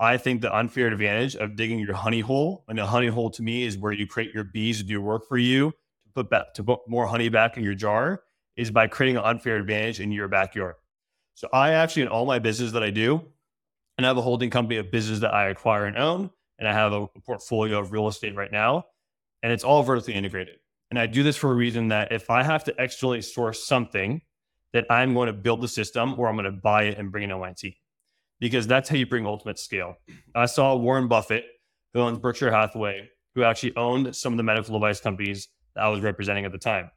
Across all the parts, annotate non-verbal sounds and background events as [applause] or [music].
I think the unfair advantage of digging your honey hole, and a honey hole to me is where you create your bees to do work for you to put back to put more honey back in your jar, is by creating an unfair advantage in your backyard. So I actually in all my business that I do, and I have a holding company of business that I acquire and own, and I have a portfolio of real estate right now, and it's all vertically integrated. And I do this for a reason that if I have to externally source something, that I'm going to build the system or I'm going to buy it and bring it on my team because that's how you bring ultimate scale. I saw Warren Buffett, who owns Berkshire Hathaway, who actually owned some of the medical device companies that I was representing at the time.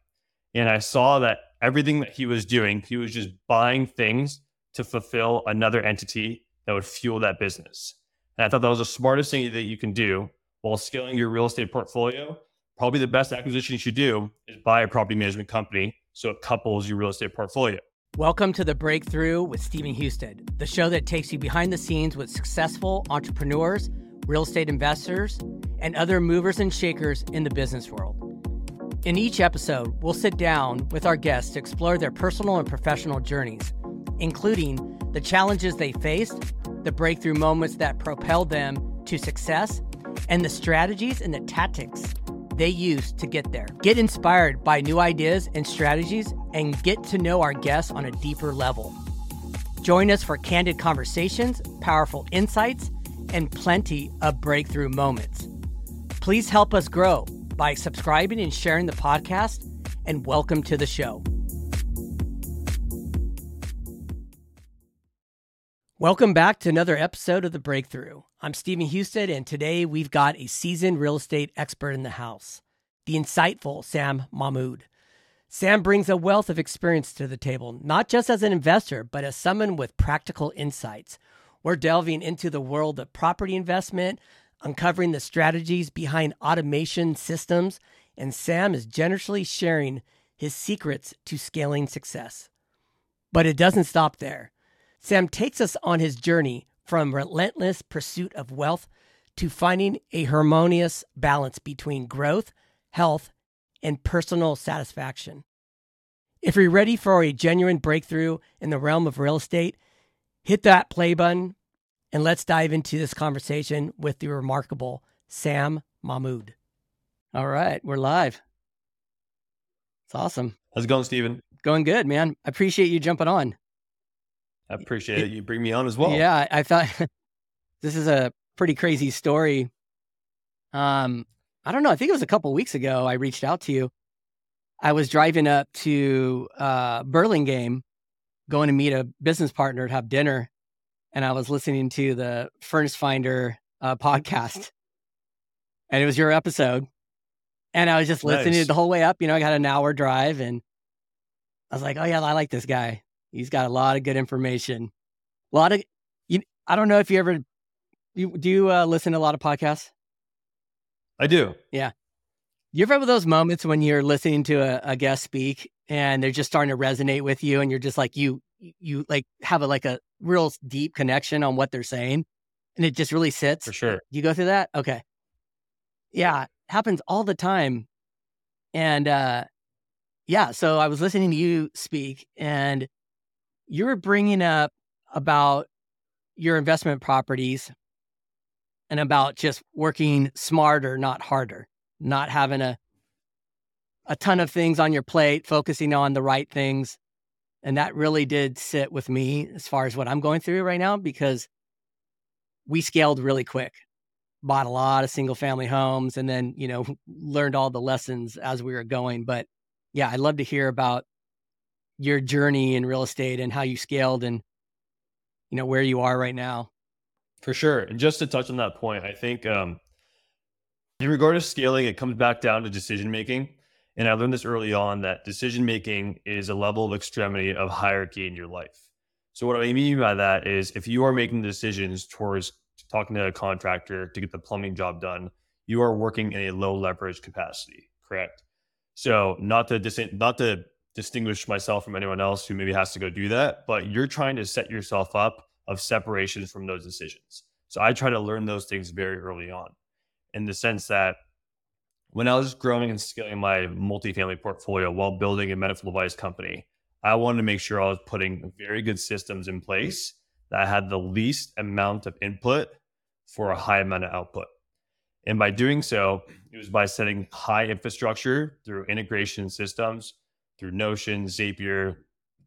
And I saw that everything that he was doing, he was just buying things to fulfill another entity that would fuel that business. And I thought that was the smartest thing that you can do while scaling your real estate portfolio. Probably the best acquisition you should do is buy a property management company so it couples your real estate portfolio. Welcome to The Breakthrough with Stephen Husted, the show that takes you behind the scenes with successful entrepreneurs, real estate investors, and other movers and shakers in the business world. In each episode, we'll sit down with our guests to explore their personal and professional journeys, including the challenges they faced, the breakthrough moments that propelled them to success, and the strategies and the tactics they use to get there. Get inspired by new ideas and strategies and get to know our guests on a deeper level. Join us for candid conversations, powerful insights, and plenty of breakthrough moments. Please help us grow by subscribing and sharing the podcast, and welcome to the show. Welcome back to another episode of The Breakthrough. I'm Stephen Husted, and today we've got a seasoned real estate expert in the house, the insightful Sam Mahmood. Sam brings a wealth of experience to the table, not just as an investor, but as someone with practical insights. We're delving into the world of property investment, uncovering the strategies behind automation systems, and Sam is generously sharing his secrets to scaling success. But it doesn't stop there. Sam takes us on his journey from relentless pursuit of wealth to finding a harmonious balance between growth, health, and personal satisfaction. If you're ready for a genuine breakthrough in the realm of real estate, hit that play button and let's dive into this conversation with the remarkable Sam Mahmood. All right, we're live. It's awesome. How's it going, Stephen? Going good, man. I appreciate you jumping on. I appreciate it. You bring me on as well. Yeah, I thought [laughs] this is a pretty crazy story. Um, I don't know. I think it was a couple weeks ago. I reached out to you. I was driving up to uh, Burlingame, going to meet a business partner to have dinner, and I was listening to the Furnished Finder uh, podcast, and it was your episode. And I was just listening nice. the whole way up. You know, I got an hour drive, and I was like, "Oh yeah, I like this guy." He's got a lot of good information. A lot of you. I don't know if you ever you, do you uh, listen to a lot of podcasts. I do. Yeah. You ever have those moments when you're listening to a, a, guest speak and they're just starting to resonate with you, and you're just like you you like have a like a real deep connection on what they're saying, and it just really sits. For sure. You go through that. Okay. Yeah, happens all the time, and uh, yeah. So I was listening to you speak, and you were bringing up about your investment properties and about just working smarter, not harder, not having a a ton of things on your plate, focusing on the right things. And that really did sit with me as far as what I'm going through right now because we scaled really quick. Bought a lot of single family homes and then, you know, [laughs] learned all the lessons as we were going. But yeah, I'd love to hear about your journey in real estate and how you scaled and you know where you are right now? For sure. And just to touch on that point i think um in regard to scaling it comes back down to decision making. And i learned this early on that decision making is a level of extremity of hierarchy in your life. So what i mean by that is if you are making decisions towards talking to a contractor to get the plumbing job done you are working in a low leverage capacity correct? So not to dis- not to distinguish myself from anyone else who maybe has to go do that, but you're trying to set yourself up of separations from those decisions. So I try to learn those things very early on in the sense that when I was growing and scaling my multifamily portfolio while building a medical device company, I wanted to make sure I was putting very good systems in place that had the least amount of input for a high amount of output. And by doing so, it was by setting high infrastructure through integration systems, through Notion, Zapier,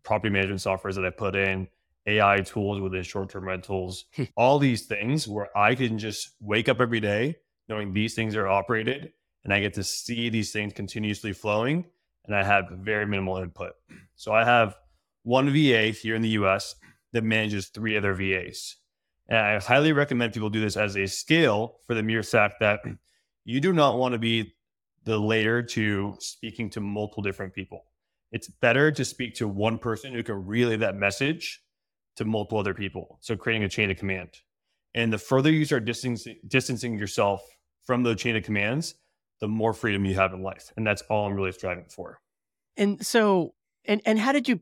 property management softwares that I put in, AI tools within short term rentals, hmm. all these things where I can just wake up every day knowing these things are operated and I get to see these things continuously flowing and I have very minimal input. So I have one VA here in the US that manages three other VAs. And I highly recommend people do this as a scale for the mere fact that you do not want to be the layer to speaking to multiple different people. It's better to speak to one person who can relay that message to multiple other people. So creating a chain of command. And the further you start distancing, distancing yourself from the chain of commands, the more freedom you have in life. And that's all I'm really striving for. And so, and and how did you,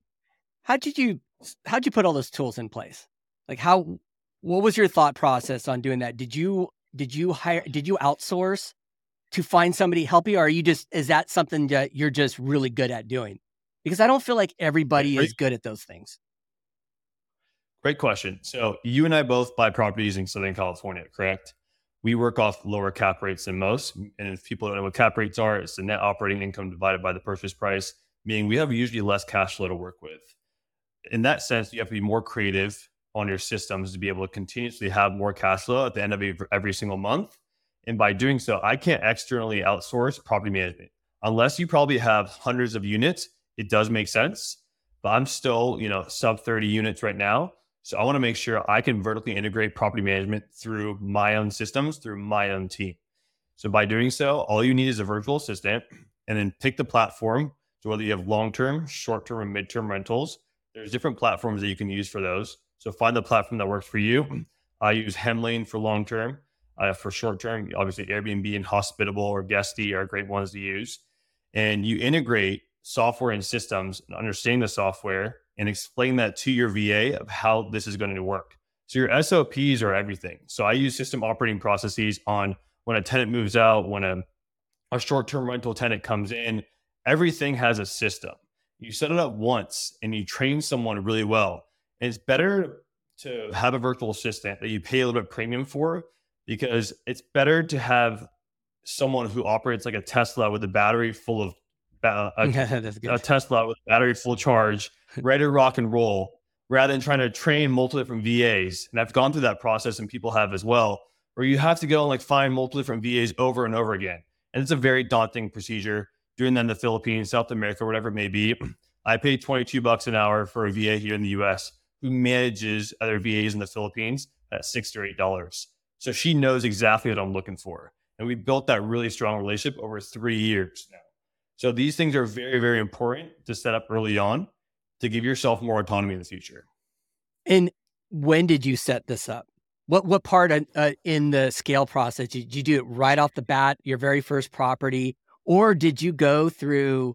how did you, how did you put all those tools in place? Like how, what was your thought process on doing that? Did you did you hire did you outsource to find somebody help you, or are you just is that something that you're just really good at doing? Because I don't feel like everybody is good at those things. Great question. So you and I both buy properties in Southern California, correct? We work off lower cap rates than most. And if people don't know what cap rates are, it's the net operating income divided by the purchase price, meaning we have usually less cash flow to work with. In that sense, you have to be more creative on your systems to be able to continuously have more cash flow at the end of every single month. And by doing so, I can't externally outsource property management. Unless you probably have hundreds of units, it does make sense. But I'm still, you know, sub 30 units right now. So I want to make sure I can vertically integrate property management through my own systems, through my own team. So by doing so, all you need is a virtual assistant and then pick the platform. So whether you have long-term, short-term, and mid-term rentals, there's different platforms that you can use for those. So find the platform that works for you. I use Hemlane for long-term. Uh, for short-term, obviously Airbnb and Hospitable or Guesty are great ones to use. And you integrate software and systems and understanding the software and explain that to your VA of how this is going to work. So your SOPs are everything. So I use system operating processes on when a tenant moves out, when a, a short-term rental tenant comes in, everything has a system. You set it up once and you train someone really well. And it's better to have a virtual assistant that you pay a little bit premium for because it's better to have someone who operates like a Tesla with a battery full of a, [laughs] a, Tesla with battery full charge ready to rock and roll rather than trying to train multiple different VAs. And I've gone through that process and people have as well, where you have to go and like find multiple different VAs over and over again. And it's a very daunting procedure doing that in the Philippines, South America, whatever it may be. [clears throat] I pay 22 bucks an hour for a VA here in the US who manages other VAs in the Philippines at six to eight dollars. So she knows exactly what I'm looking for. And we built that really strong relationship over three years now. So these things are very, very important to set up early on to give yourself more autonomy in the future. And when did you set this up? What what part of, uh, in the scale process did you do it right off the bat, your very first property, or did you go through?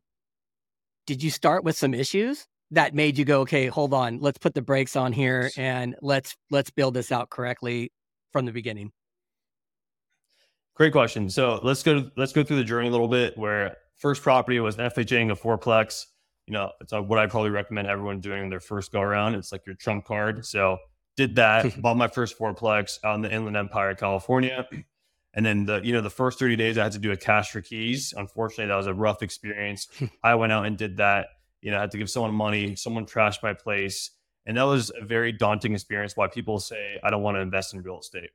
Did you start with some issues that made you go, okay, hold on, let's put the brakes on here and let's let's build this out correctly from the beginning? Great question. So let's go let's go through the journey a little bit. Where first property was an FHA a fourplex you know, it's what I probably recommend everyone doing their first go around. It's like your trump card. So did that, [laughs] bought my first fourplex out in the Inland Empire, California. And then the, you know, the first 30 days I had to do a cash for keys. Unfortunately, that was a rough experience. [laughs] I went out and did that. You know, I had to give someone money. Someone trashed my place. And that was a very daunting experience why people say, I don't want to invest in real estate.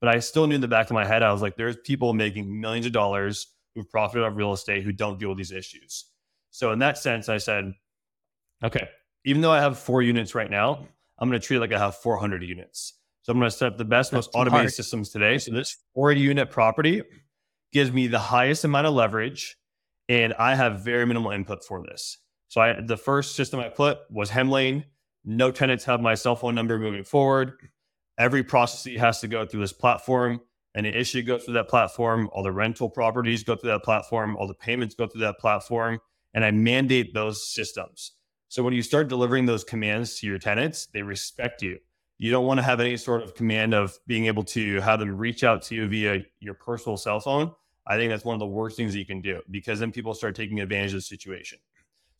But I still knew in the back of my head, I was like, there's people making millions of dollars who've profited off real estate who don't deal with these issues. So in that sense, I said, okay, even though I have four units right now, I'm going to treat it like I have 400 units. So I'm going to set up the best, That's most automated hard. systems today. So this 40 unit property gives me the highest amount of leverage, and I have very minimal input for this. So I, the first system I put was Hemlane. No tenants have my cell phone number moving forward. Every process has to go through this platform. Any issue goes through that platform. All the rental properties go through that platform. All the payments go through that platform and I mandate those systems. So when you start delivering those commands to your tenants, they respect you. You don't want to have any sort of command of being able to have them reach out to you via your personal cell phone. I think that's one of the worst things you can do because then people start taking advantage of the situation.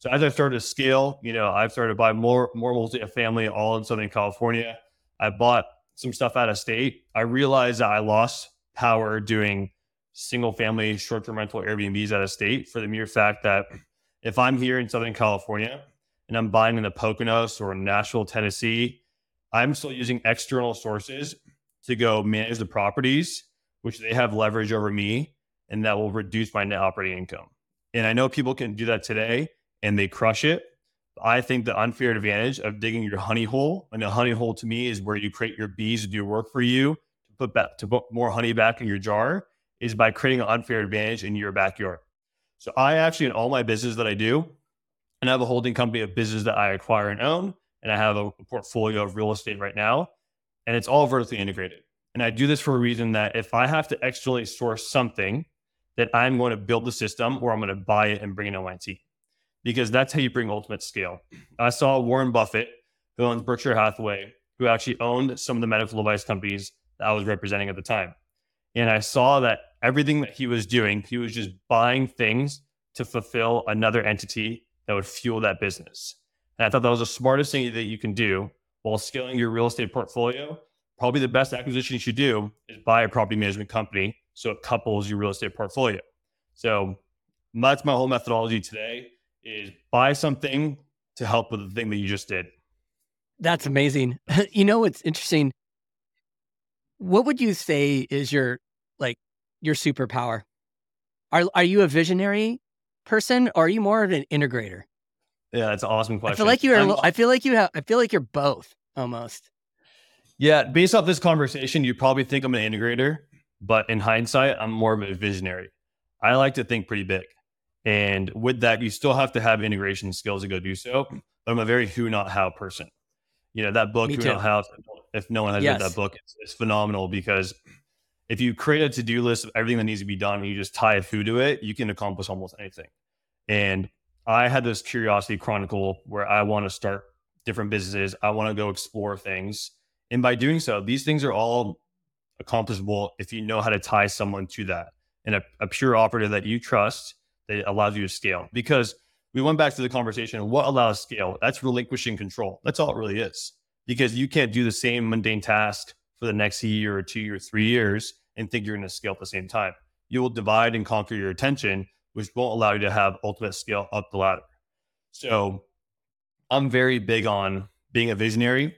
So as I started to scale, you know, I've started to buy more more multi-family all in Southern California. I bought some stuff out of state, I realized that I lost power doing single family short term rental Airbnbs out of state for the mere fact that if I'm here in Southern California and I'm buying in the Poconos or Nashville, Tennessee, I'm still using external sources to go manage the properties, which they have leverage over me, and that will reduce my net operating income. And I know people can do that today and they crush it. I think the unfair advantage of digging your honey hole, and a honey hole to me is where you create your bees to do work for you to put back to put more honey back in your jar, is by creating an unfair advantage in your backyard. So I actually in all my business that I do, and I have a holding company of business that I acquire and own, and I have a portfolio of real estate right now, and it's all vertically integrated. And I do this for a reason that if I have to externally source something, that I'm going to build the system or I'm going to buy it and bring it on my team. Because that's how you bring ultimate scale. I saw Warren Buffett, who owns Berkshire Hathaway, who actually owned some of the medical device companies that I was representing at the time. And I saw that everything that he was doing, he was just buying things to fulfill another entity that would fuel that business. And I thought that was the smartest thing that you can do while scaling your real estate portfolio. Probably the best acquisition you should do is buy a property management company so it couples your real estate portfolio. So that's my whole methodology today is buy something to help with the thing that you just did. That's amazing. [laughs] you know what's interesting? What would you say is your like your superpower? Are are you a visionary person or are you more of an integrator? Yeah, that's an awesome question. I feel like you are. I feel like you have. I feel like you're both almost. Yeah, based off this conversation, you probably think I'm an integrator, but in hindsight, I'm more of a visionary. I like to think pretty big, and with that, you still have to have integration skills to go do so. But I'm a very who not how person. You know that book, Me Who too. Not How. If no one has Yes. read that book, it's, it's phenomenal because if you create a to do list of everything that needs to be done and you just tie a who to it, you can accomplish almost anything. And I had this curiosity chronicle where I want to start different businesses. I want to go explore things. And by doing so, these things are all accomplishable if you know how to tie someone to that and a, a pure operator that you trust that allows you to scale. Because we went back to the conversation what allows scale? That's relinquishing control. That's all it really is. Because you can't do the same mundane task for the next year or two or three years and think you're going to scale at the same time. You will divide and conquer your attention, which won't allow you to have ultimate scale up the ladder. So I'm very big on being a visionary,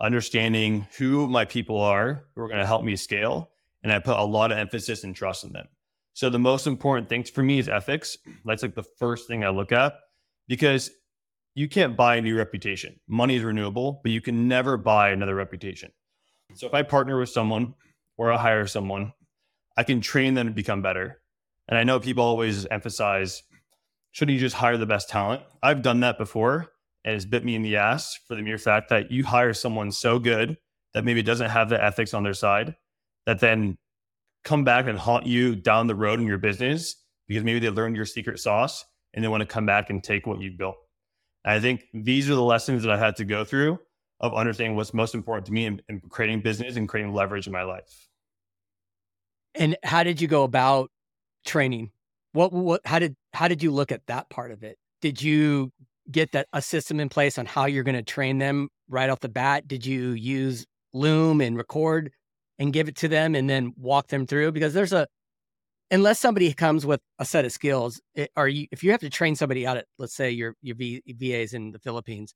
understanding who my people are who are going to help me scale. And I put a lot of emphasis and trust in them. So the most important things for me is ethics. That's like the first thing I look at because you can't buy a new reputation. Money is renewable, but you can never buy another reputation. So if I partner with someone or I hire someone, I can train them to become better. And I know people always emphasize, shouldn't you just hire the best talent? I've done that before and it's bit me in the ass for the mere fact that you hire someone so good that maybe doesn't have the ethics on their side that then come back and haunt you down the road in your business because maybe they learned your secret sauce and they want to come back and take what you've built. And I think these are the lessons that I had to go through of understanding what's most important to me in, in creating business and creating leverage in my life. And how did you go about training? What what how did how did you look at that part of it? Did you get that a system in place on how you're going to train them right off the bat? Did you use Loom and record and give it to them and then walk them through because there's a unless somebody comes with a set of skills, it, are you if you have to train somebody out at let's say your your v, VAs in the Philippines,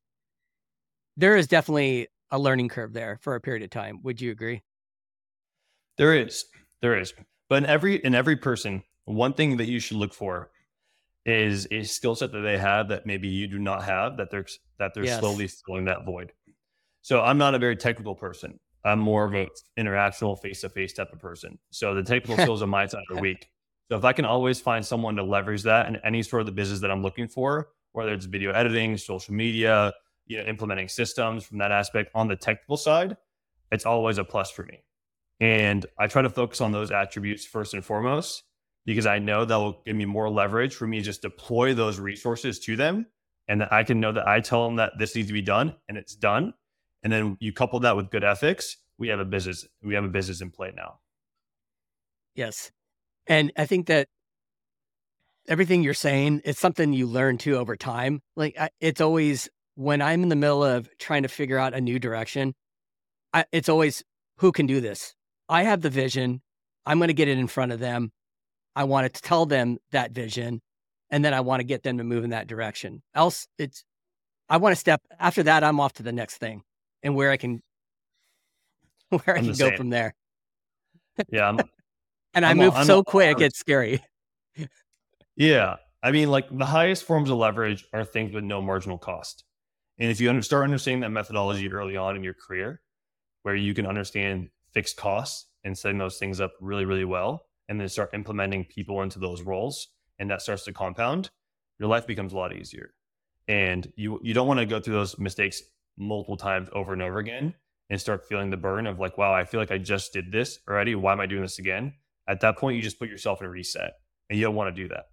there is definitely a learning curve there for a period of time. Would you agree? There is, there is, but in every in every person, one thing that you should look for is a skill set that they have that maybe you do not have that they're that they're Yes. slowly filling that void. So I'm not a very technical person. I'm more of a interactional face to face type of person. So the technical [laughs] skills on my side are weak. So if I can always find someone to leverage that in any sort of the business that I'm looking for, whether it's video editing, social media, you know, implementing systems from that aspect on the technical side, it's always a plus for me. And I try to focus on those attributes first and foremost because I know that will give me more leverage for me to just deploy those resources to them and that I can know that I tell them that this needs to be done and it's done. And then you couple that with good ethics, we have a business. We have a business in play now. Yes. And I think that everything you're saying, it's something you learn too over time. Like I, it's always when I'm in the middle of trying to figure out a new direction, I, it's always who can do this. I have the vision. I'm going to get it in front of them. I want to tell them that vision, and then I want to get them to move in that direction. Else, it's I want to step after that. I'm off to the next thing, and where I can [laughs] where I I'm can go same. from there. [laughs] Yeah, And I I'm a- move I'm so a- quick, it's scary. [laughs] Yeah. I mean, like the highest forms of leverage are things with no marginal cost. And if you under, start understanding that methodology early on in your career, where you can understand fixed costs and setting those things up really, really well, and then start implementing people into those roles, and that starts to compound, your life becomes a lot easier. And you you don't want to go through those mistakes multiple times over and over again and start feeling the burn of like, wow, I feel like I just did this already. Why am I doing this again? At that point, you just put yourself in a reset, and you don't want to do that.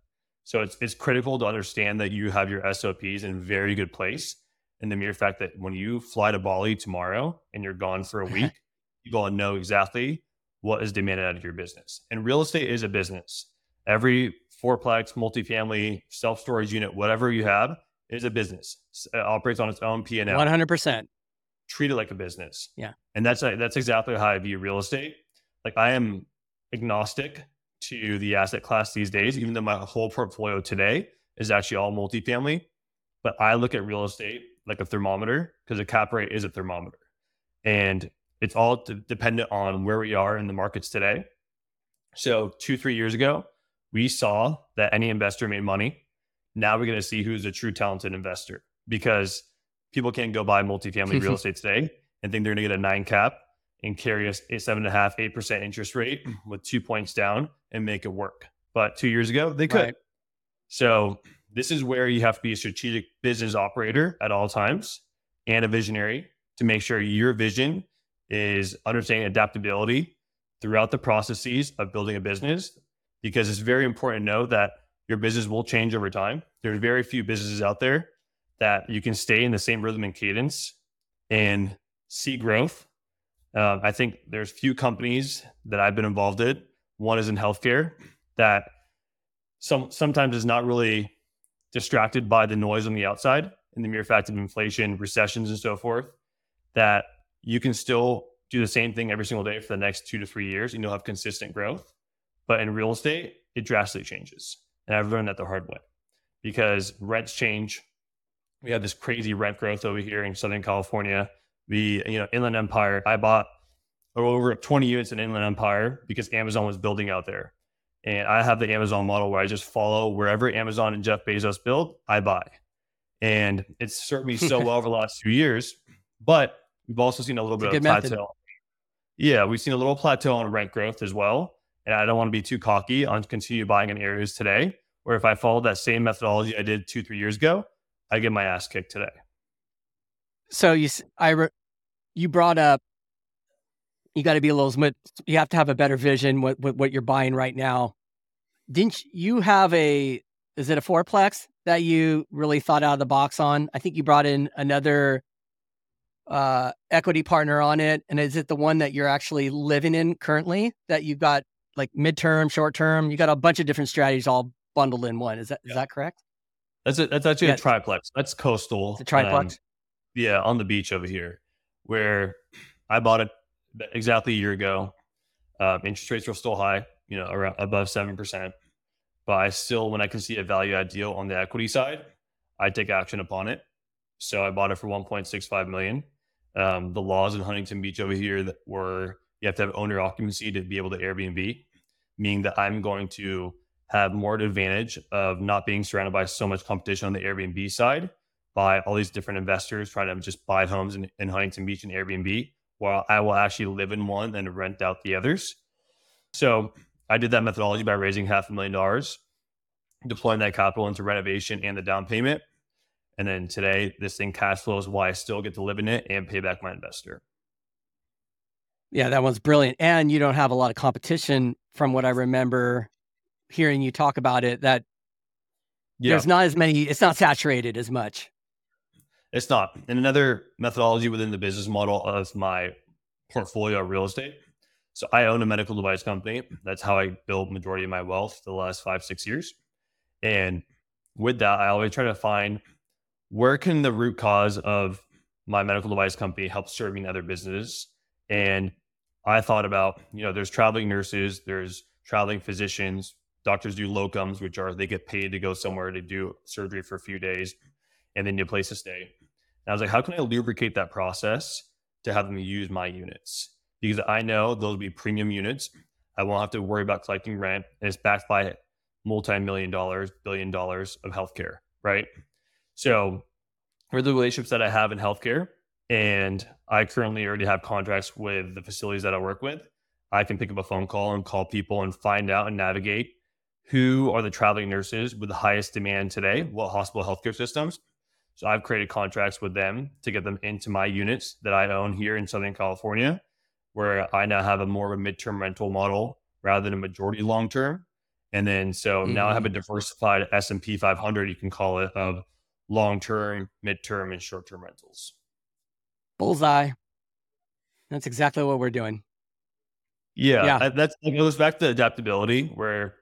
So it's it's critical to understand that you have your SOPs in very good place. And the mere fact that when you fly to Bali tomorrow and you're gone for a [laughs] week, you gotta know exactly what is demanded out of your business. And real estate is a business. Every fourplex, multifamily, self storage unit, whatever you have, is a business. It uh, operates on its own P and L One hundred percent. treat it like a business. Yeah. And that's that's exactly how I view real estate. Like I am agnostic to the asset class these days, even though my whole portfolio today is actually all multifamily. But I look at real estate like a thermometer because a cap rate is a thermometer. And it's all d- dependent on where we are in the markets today. So, two, three years ago, we saw that any investor made money. Now we're going to see who's a true talented investor because people can't go buy multifamily real [laughs] estate today and think they're going to get a nine cap and carry a seven and a half, eight percent interest rate mm. with two points down and make it work. But two years ago, they could. Right. So this is where you have to be a strategic business operator at all times and a visionary to make sure your vision is understanding adaptability throughout the processes of building a business because it's very important to know that your business will change over time. There's very few businesses out there that you can stay in the same rhythm and cadence and see growth. Um, I think there's few companies that I've been involved in. One is in healthcare that some sometimes is not really distracted by the noise on the outside and the mere fact of inflation, recessions, and so forth. That you can still do the same thing every single day for the next two to three years, and you'll have consistent growth. But in real estate, it drastically changes, and I've learned that the hard way because rents change. We have this crazy rent growth over here in Southern California. We, you know, Inland Empire. I bought over 20 units in Inland Empire because Amazon was building out there. And I have the Amazon model where I just follow wherever Amazon and Jeff Bezos build, I buy. And it's served me so [laughs] well over the last few years. But we've also seen a little It's a bit of good method. plateau. Yeah, we've seen a little plateau on rent growth as well. And I don't want to be too cocky on continue buying in areas today. Where if I followed that same methodology I did two, three years ago, I get my ass kicked today. So you, I, you brought up, you got to be a little, you have to have a better vision what, what what you're buying right now. Didn't you have a? Is it a fourplex that you really thought out of the box on? I think you brought in another uh equity partner on it, and is it the one that you're actually living in currently? That you've got like midterm, short term. You got a bunch of different strategies all bundled in one. Is that is Yeah. that correct? That's a, that's actually Yeah. a triplex. That's coastal. It's a triplex. um, yeah, on the beach over here, where I bought it exactly a year ago. Um, interest rates were still high, you know, around above seven percent. But I still, when I can see a value add deal on the equity side, I take action upon it. So I bought it for 1.65 million. Um, the laws in Huntington Beach over here that were you have to have owner occupancy to be able to Airbnb, meaning that I'm going to have more advantage of not being surrounded by so much competition on the Airbnb side by all these different investors trying to just buy homes in, in Huntington Beach and Airbnb, while I will actually live in one and rent out the others. So I did that methodology by raising half a million dollars, deploying that capital into renovation and the down payment. And then today, this thing cash flows while I still get to live in it and pay back my investor. Yeah, that one's brilliant. And you don't have a lot of competition from what I remember hearing you talk about it, that Yeah, there's not as many, it's not saturated as much. it's not. And another methodology within the business model of my portfolio of real estate. So I own a medical device company. That's how I built majority of my wealth the last five, six years. And with that, I always try to find where can the root cause of my medical device company help serving other businesses. And I thought about, you know, there's traveling nurses, there's traveling physicians, doctors do locums, which are they get paid to go somewhere to do surgery for a few days and then you place to stay. And I was like, how can I lubricate that process to have them use my units? Because I know those will be premium units. I won't have to worry about collecting rent and it's backed by multi-million dollars, billion dollars of healthcare, right? So for the relationships that I have in healthcare, and I currently already have contracts with the facilities that I work with, I can pick up a phone call and call people and find out and navigate who are the traveling nurses with the highest demand today, what hospital healthcare systems. So I've created contracts with them to get them into my units that I own here in Southern California, where I now have a more of a midterm rental model rather than a majority long term. And then so mm-hmm. now I have a mm-hmm. diversified S&P 500, you can call it, of long term, midterm, and short term rentals. Bullseye. That's exactly what we're doing. Yeah, yeah. that's it goes back to adaptability, where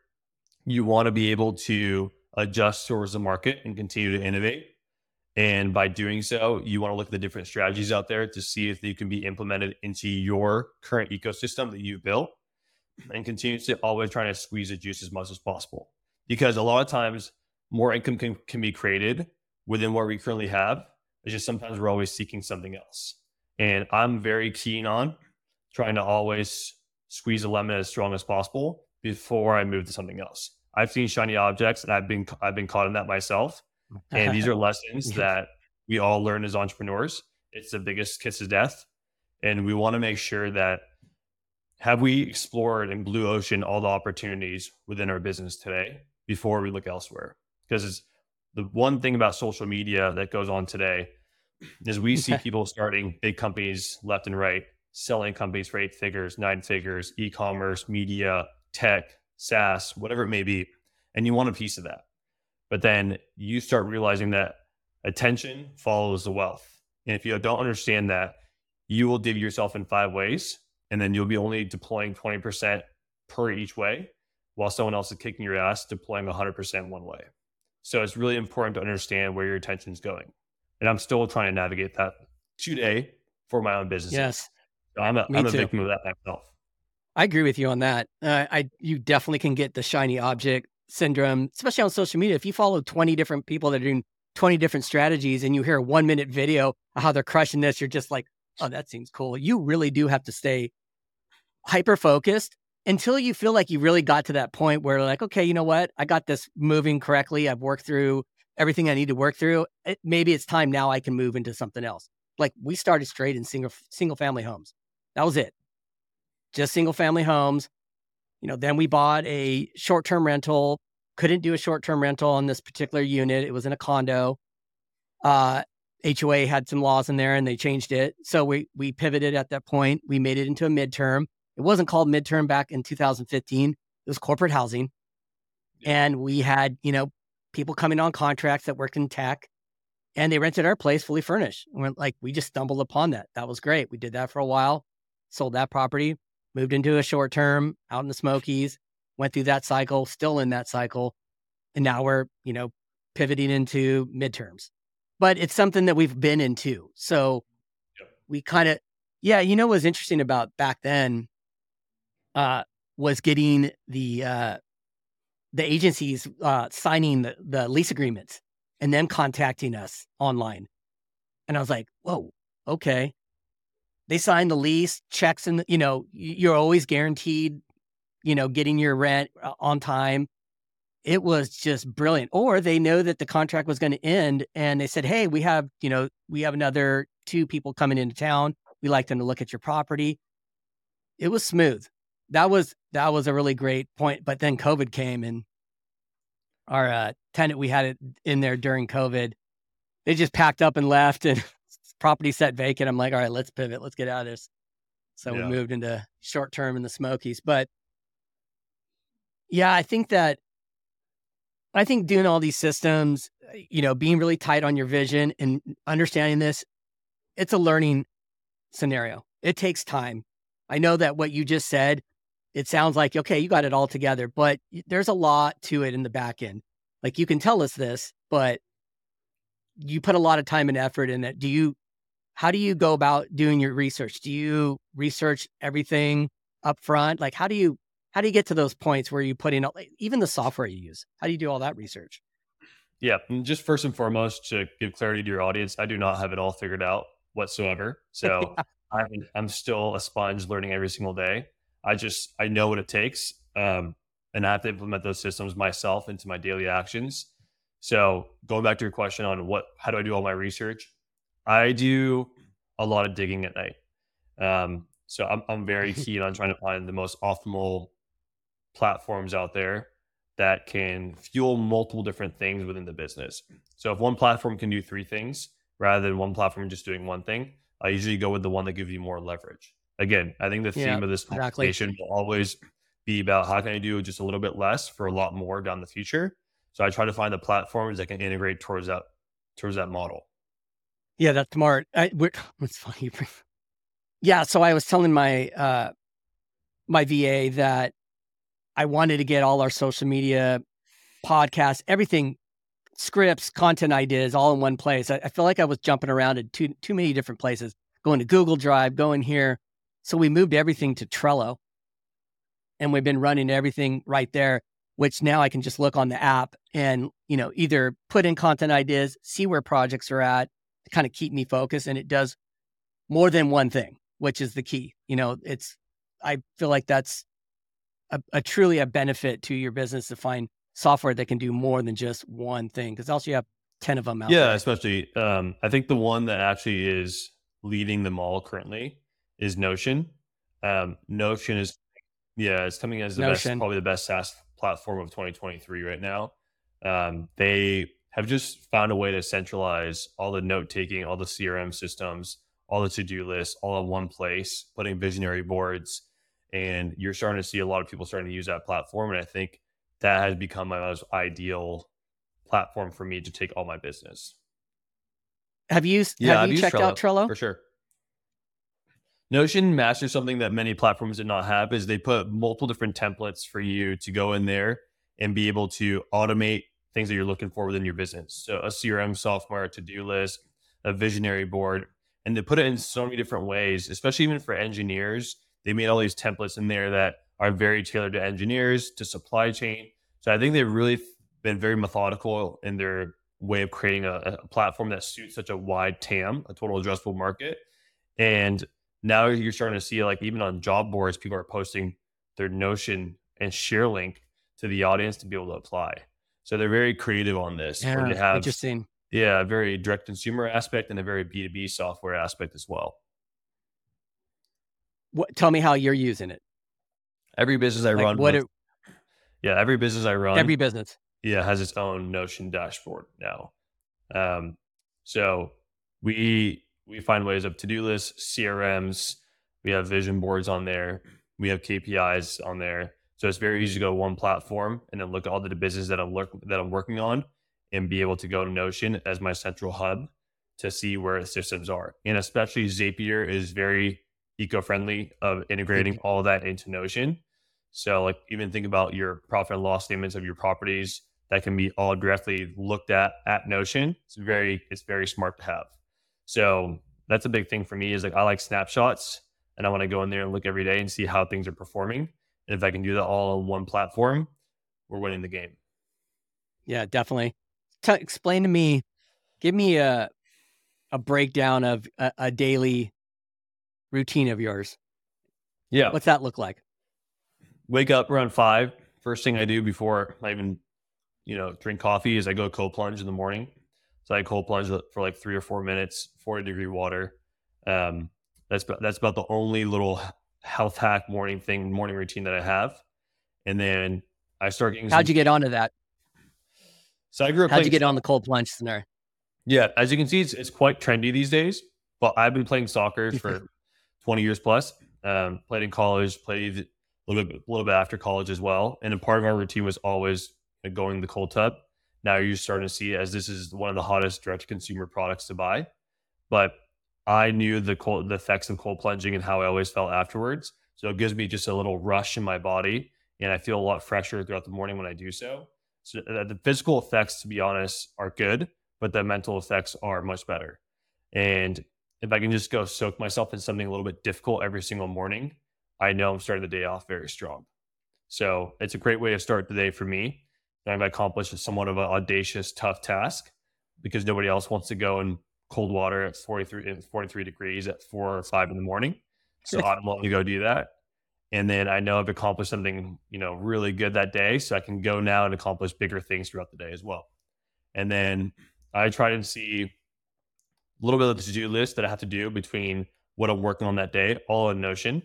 you want to be able to adjust towards the market and continue to innovate. And by doing so, you want to look at the different strategies out there to see if they can be implemented into your current ecosystem that you've built and continue to always trying to squeeze the juice as much as possible. Because a lot of times more income can, can be created within what we currently have. It's just sometimes we're always seeking something else. And I'm very keen on trying to always squeeze a lemon as strong as possible before I move to something else. I've seen shiny objects and I've been I've been caught in that myself. And these are [laughs] lessons that we all learn as entrepreneurs. It's the biggest kiss of death. And we want to make sure that have we explored in blue ocean all the opportunities within our business today before we look elsewhere? Because it's the one thing about social media that goes on today is we see people starting big companies left and right, selling companies for eight figures, nine figures, e-commerce, media, tech, SaaS, whatever it may be, and you want a piece of that. But then you start realizing that attention follows the wealth. And if you don't understand that, you will dig yourself in five ways and then you'll be only deploying 20% per each way while someone else is kicking your ass deploying 100% one way. So it's really important to understand where your attention is going. And I'm still trying to navigate that today for my own business. Yes. So I'm a, I'm a victim of that myself. I agree with you on that. Uh, I you definitely can get the shiny object syndrome, especially on social media. If you follow 20 different people that are doing 20 different strategies and you hear a one minute video of how they're crushing this, you're just like, oh, that seems cool. You really do have to stay hyper focused until you feel like you really got to that point where like okay you know what? I got this moving correctly. I've worked through everything i need to work through. It, maybe it's time now i can move into something else. Like we started straight in single single family homes. That was it. Just single family homes. You know then we bought a short term rental. Couldn't do a short term rental on this particular unit. It was in a condo. Uh HOA had some laws in there and they changed it. So we we pivoted at that point. We made it into a midterm. It wasn't called midterm back in 2015. It was corporate housing. And we had, you know, people coming on contracts that worked in tech and they rented our place fully furnished. And we're like, we just stumbled upon that. That was great. We did that for a while, sold that property, moved into a short term out in the Smokies, went through that cycle, still in that cycle. And now we're, you know, pivoting into midterms. But it's something that we've been into. So yep. we kind of, yeah, you know, what was interesting about back then uh, was getting the uh, the agencies uh, signing the, the lease agreements and then contacting us online. And I was like, whoa, okay. They signed the lease, checks, and you know, you're always guaranteed, you know, getting your rent uh, on time. It was just brilliant. Or they know that the contract was going to end and they said, hey, we have, you know, we have another two people coming into town. We like them to look at your property. It was smooth that was that was a really great point. But then COVID came and our uh, tenant we had it in there during COVID. They just packed up and left and [laughs] property set vacant. I'm like, all right, let's pivot. Let's get out of this. So yeah. we moved into short term in the Smokies. But yeah, I think that I think doing all these systems, you know, being really tight on your vision and understanding this, it's a learning scenario. It takes time. I know that what you just said, it sounds like, okay, you got it all together, but there's a lot to it in the back end. Like you can tell us this, but you put a lot of time and effort in it. Do you, how do you go about doing your research? Do you research everything up front? Like how do you how do you get to those points where you put in even the software you use? How do you do all that research? Yeah, mm, just first and foremost to give clarity to your audience, I do not have it all figured out whatsoever. [laughs] So I'm, I'm still a sponge learning every single day. I just I know what it takes, um, and I have to implement those systems myself into my daily actions. So going back to your question on what how do I do all my research, I do a lot of digging at night. Um, so I'm I'm very [laughs] keen on trying to find the most optimal platforms out there that can fuel multiple different things within the business. So if one platform can do three things rather than one platform just doing one thing, I usually go with the one that gives you more leverage. Again, I think the theme yeah, of this conversation exactly. will always be about how can I do just a little bit less for a lot more down the future. So I try to find the platforms that can integrate towards that towards that model. Yeah, that's smart. I, [laughs] it's funny. [laughs] Yeah, so I was telling my uh, my VA that I wanted to get all our social media, podcasts, everything, scripts, content ideas, all in one place. I, I feel like I was jumping around in too too many different places, going to Google Drive, going here. So we moved everything to Trello, and we've been running everything right there which now I can just look on the app and, you know, either put in content ideas, see where projects are at, to kind of keep me focused. And it does more than one thing, which is the key. You know, it's, I feel like that's a, a truly a benefit to your business to find software that can do more than just one thing. Cause also you have 10 of them out yeah, there. especially, um, I think the one that actually is leading them all currently is Notion. Um, Notion is, yeah, it's coming as the Notion. best, probably the best SaaS platform of 2023 right now. Um, they have just found a way to centralize all the note taking, all the CRM systems, all the to do lists, all in one place, putting visionary boards. And you're starting to see a lot of people starting to use that platform. And I think that has become my most ideal platform for me to take all my business. Have you yeah, have I've you checked Trello, out Trello? For sure. Notion masters something that many platforms did not have is they put multiple different templates for you to go in there and be able to automate things that you're looking for within your business. So a CRM software, to-do list, a visionary board, and they put it in so many different ways, especially even for engineers. They made all these templates in there that are very tailored to engineers, to supply chain. So I think they've really been very methodical in their way of creating a, a platform that suits such a wide TAM, a total addressable market. And now you're starting to see like even on job boards, people are posting their Notion and share link to the audience to be able to apply. So they're very creative on this. Yeah, they have, interesting. Yeah, a very direct consumer aspect and a very B2B software aspect as well. What, tell me how you're using it. Every business I like run, what it, yeah, every business I run, every business, yeah, has its own Notion dashboard now. Um, so we we find ways of to-do lists, CRMs. We have vision boards on there. We have KPIs on there. So it's very easy to go one platform and then look at all the business that I'm look, that I'm working on and be able to go to Notion as my central hub to see where systems are. And especially Zapier is very eco-friendly of integrating all that into Notion. So like even think about your profit and loss statements of your properties that can be all directly looked at at Notion. It's very it's very smart to have. So that's a big thing for me is like I like snapshots and I want to go in there and look every day and see how things are performing. And if I can do that all on one platform, we're winning the game. Yeah, definitely. T- explain to me, give me a a breakdown of a, a daily routine of yours. Yeah. What's that look like? Wake up around five. First thing I do before I even, you know, drink coffee is I go cold plunge in the morning. So I cold plunge for like three or four minutes, 40 degree water. Um, that's that's about the only little health hack morning thing, morning routine that I have. And then I start getting. How'd some... you get onto that? So I grew up. How'd you get on the cold plunge scenario? Yeah, as you can see, it's, it's quite trendy these days. But I've been playing soccer for [laughs] 20 years plus. Um, played in college, played a little bit, a little bit after college as well. And a part of our routine was always going the cold tub now you're starting to see as this is one of the hottest direct consumer products to buy. But I knew the cold, the effects of cold plunging and how I always felt afterwards. So it gives me just a little rush in my body, and I feel a lot fresher throughout the morning when I do so. So uh, the physical effects, to be honest, are good, but the mental effects are much better. And if I can just go soak myself in something a little bit difficult every single morning, I know I'm starting the day off very strong. So it's a great way to start the day for me. I've accomplished somewhat of an audacious, tough task because nobody else wants to go in cold water at 43, 43 degrees at four or five in the morning. So I'm willing to go do that. And then I know I've accomplished something, you know, really good that day. So I can go now and accomplish bigger things throughout the day as well. And then I try to see a little bit of the to-do list that I have to do between what I'm working on that day, all in Notion.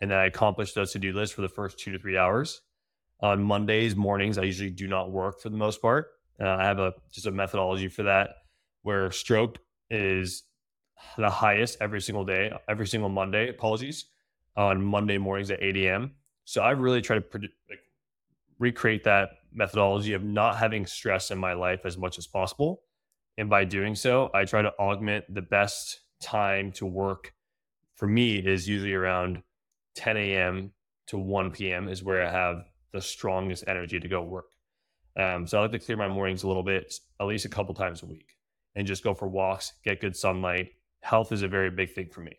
And then I accomplish those to-do lists for the first two to three hours. On Mondays mornings, I usually do not work for the most part. Uh, I have a just a methodology for that where stroke is the highest every single day, every single Monday. Apologies on Monday mornings at 8 a.m. So I really try to like, recreate that methodology of not having stress in my life as much as possible. And by doing so, I try to augment the best time to work for me is usually around 10 a.m. to 1 p.m. is where I have the strongest energy to go work. Um, so I like to clear my mornings a little bit, at least a couple times a week, and just go for walks, get good sunlight. Health is a very big thing for me.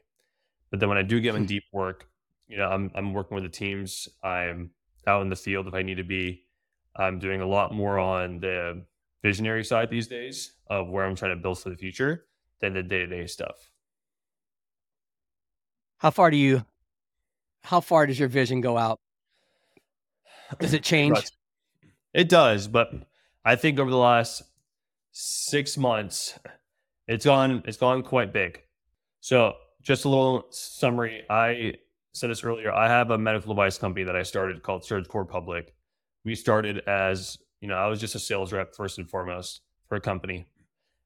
But then when I do get in hmm. deep work, you know, I'm I'm working with the teams. I'm out in the field if I need to be. I'm doing a lot more on the visionary side these days of where I'm trying to build for the future than the day to day stuff. How far do you? How far does your vision go out? Does it change? It does, but I think over the last six months, it's gone. It's gone quite big. So, just a little summary. I said this earlier. I have a medical device company that I started called Surgical Public. We started as you know, I was just a sales rep first and foremost for a company,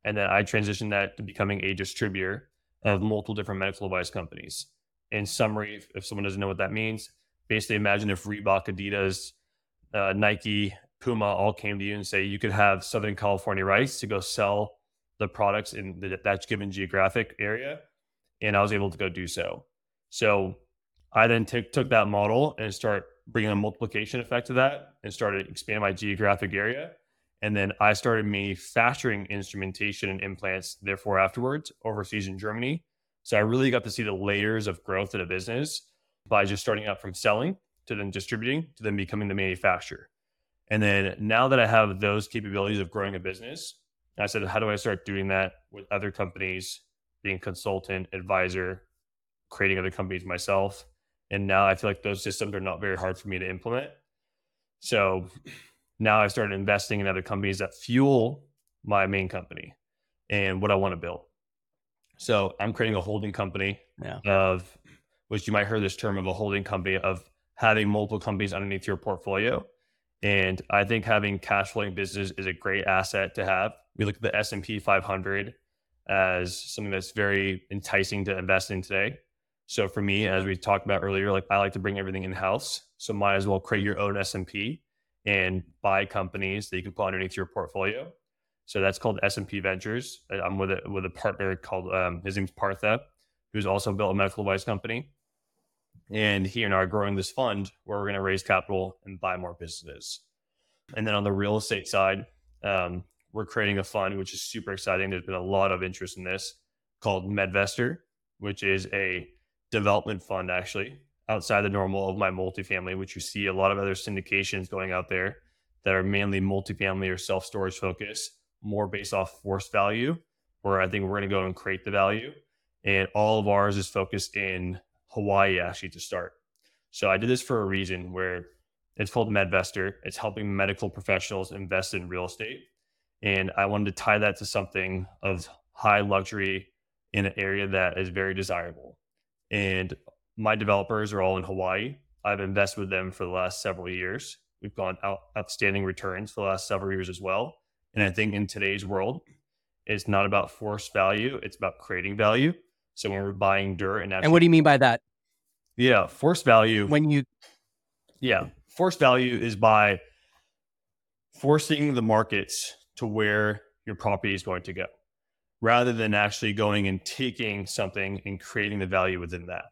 and then I transitioned that to becoming a distributor of multiple different medical device companies. In summary, if someone doesn't know what that means, basically imagine if Reebok, Adidas, uh, Nike, Puma all came to you and say you could have Southern California rights to go sell the products in the, that given geographic area, and I was able to go do so. So I then t- took that model and start bringing a multiplication effect to that, and started expand my geographic area. And then I started manufacturing instrumentation and implants, therefore afterwards overseas in Germany. So I really got to see the layers of growth in a business by just starting out from selling to then distributing to then becoming the manufacturer. And then now that I have those capabilities of growing a business, I said, how do I start doing that with other companies, being consultant, advisor, creating other companies myself? And now I feel like those systems are not very hard for me to implement. So now I started investing in other companies that fuel my main company and what I want to build. So I'm creating a holding company yeah. of which you might hear this term of a holding company of having multiple companies underneath your portfolio. And I think having cash flowing business is a great asset to have. We look at the S&P 500 as something that's very enticing to invest in today. So for me, as we talked about earlier, like I like to bring everything in house. So might as well create your own S&P and buy companies that you can put underneath your portfolio. So that's called S&P Ventures. I'm with a with a partner called um, his name's Partha, who's also built a medical device company. And he and I are growing this fund where we're going to raise capital and buy more businesses. And then on the real estate side, um, we're creating a fund, which is super exciting. There's been a lot of interest in this called MedVestor, which is a development fund actually outside the normal of my multifamily, which you see a lot of other syndications going out there that are mainly multifamily or self storage focused, more based off force value, where I think we're going to go and create the value. And all of ours is focused in Hawaii actually to start. So I did this for a reason where it's called MedVestor. It's helping medical professionals invest in real estate. And I wanted to tie that to something of high luxury in an area that is very desirable. And my developers are all in Hawaii. I've invested with them for the last several years. We've gone out outstanding returns for the last several years as well. And I think in today's world, it's not about force value, it's about creating value. So when we're buying dirt and actually, and what do you mean by that? Yeah, force value. When you, yeah, force value is by forcing the markets to where your property is going to go, rather than actually going and taking something and creating the value within that.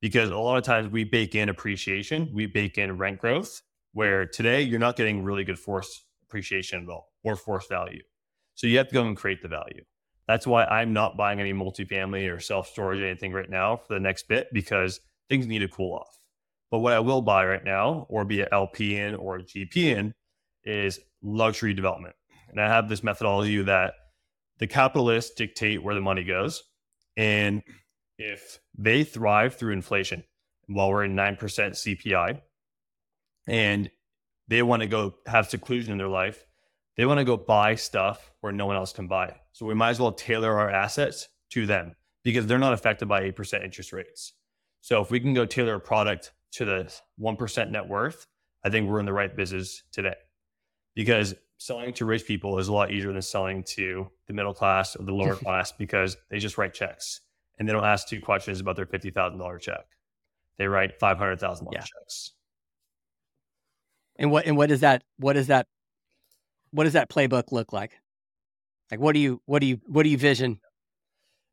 Because a lot of times we bake in appreciation, we bake in rent growth, where today you're not getting really good force appreciation at all or force value. So you have to go and create the value. That's why I'm not buying any multifamily or self storage or anything right now for the next bit because things need to cool off. But what I will buy right now, or be an LP in or a GP in, is luxury development. And I have this methodology that the capitalists dictate where the money goes. And if they thrive through inflation while we're in 9% CPI and they want to go have seclusion in their life, they want to go buy stuff where no one else can buy. So we might as well tailor our assets to them because they're not affected by 8% interest rates. So if we can go tailor a product to the 1% net worth, I think we're in the right business today because selling to rich people is a lot easier than selling to the middle class or the lower [laughs] class because they just write checks and they don't ask two questions about their $50,000 check. They write $500,000 yeah. checks. And what and what does that what does that what does that playbook look like? Like what do you what do you what do you vision?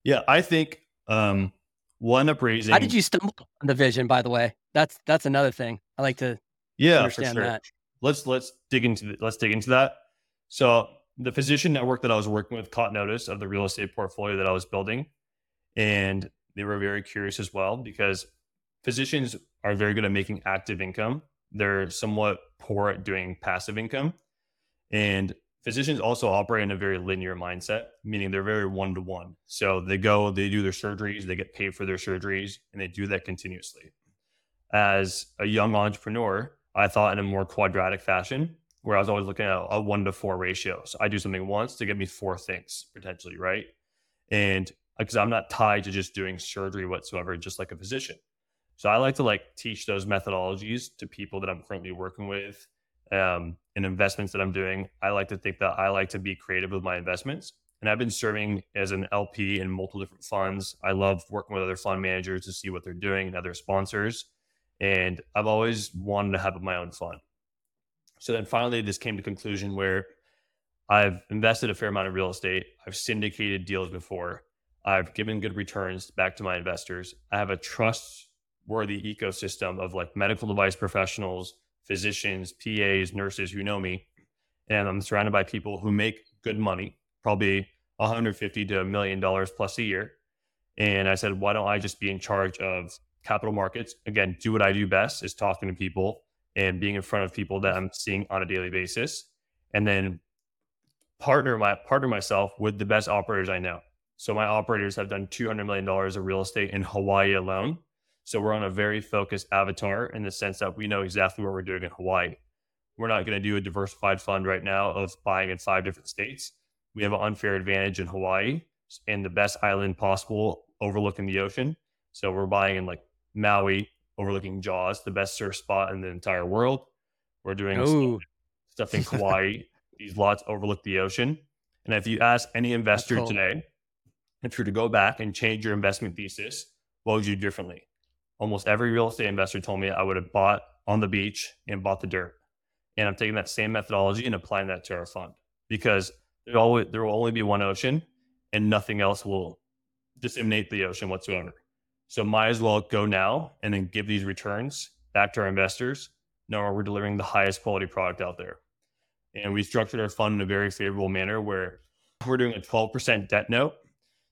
Yeah, I think um one appraising. How did you stumble on the vision? By the way, that's that's another thing. I like to yeah understand sure. that. Let's let's dig into the, let's dig into that. So the physician network that I was working with caught notice of the real estate portfolio that I was building, and they were very curious as well because physicians are very good at making active income. They're somewhat poor at doing passive income, and physicians also operate in a very linear mindset, meaning they're very one to one. So they go, they do their surgeries, they get paid for their surgeries, and they do that continuously. As a young entrepreneur, I thought in a more quadratic fashion, where I was always looking at a one to four ratio. So I do something once to get me four things potentially, right? And because I'm not tied to just doing surgery whatsoever, just like a physician. So I like to like teach those methodologies to people that I'm currently working with um, and investments that I'm doing, I like to think that I like to be creative with my investments. And I've been serving as an LP in multiple different funds. I love working with other fund managers to see what they're doing and other sponsors. And I've always wanted to have my own fund. So then finally, this came to conclusion where I've invested a fair amount of real estate. I've syndicated deals before. I've given good returns back to my investors. I have a trustworthy ecosystem of like medical device professionals, physicians, PAs, nurses who know me. And I'm surrounded by people who make good money, probably 150 to a million dollars plus a year. And I said, why don't I just be in charge of capital markets? Again, do what I do best is talking to people and being in front of people that I'm seeing on a daily basis. And then partner my partner myself with the best operators I know. So my operators have done $200 million of real estate in Hawaii alone. So we're on a very focused avatar in the sense that we know exactly what we're doing in Hawaii. We're not going to do a diversified fund right now of buying in five different states. We have an unfair advantage in Hawaii and the best island possible overlooking the ocean. So we're buying in like Maui, overlooking Jaws, the best surf spot in the entire world. We're doing stuff, stuff in [laughs] Kauai. These lots overlook the ocean. And if you ask any investor cool. today, if you're to go back and change your investment thesis, what would you do differently? Almost every real estate investor told me I would have bought on the beach and bought the dirt. And I'm taking that same methodology and applying that to our fund because there always there will only be one ocean and nothing else will disseminate the ocean whatsoever. So might as well go now and then give these returns back to our investors, knowing we're delivering the highest quality product out there. And we structured our fund in a very favorable manner where we're doing a 12% debt note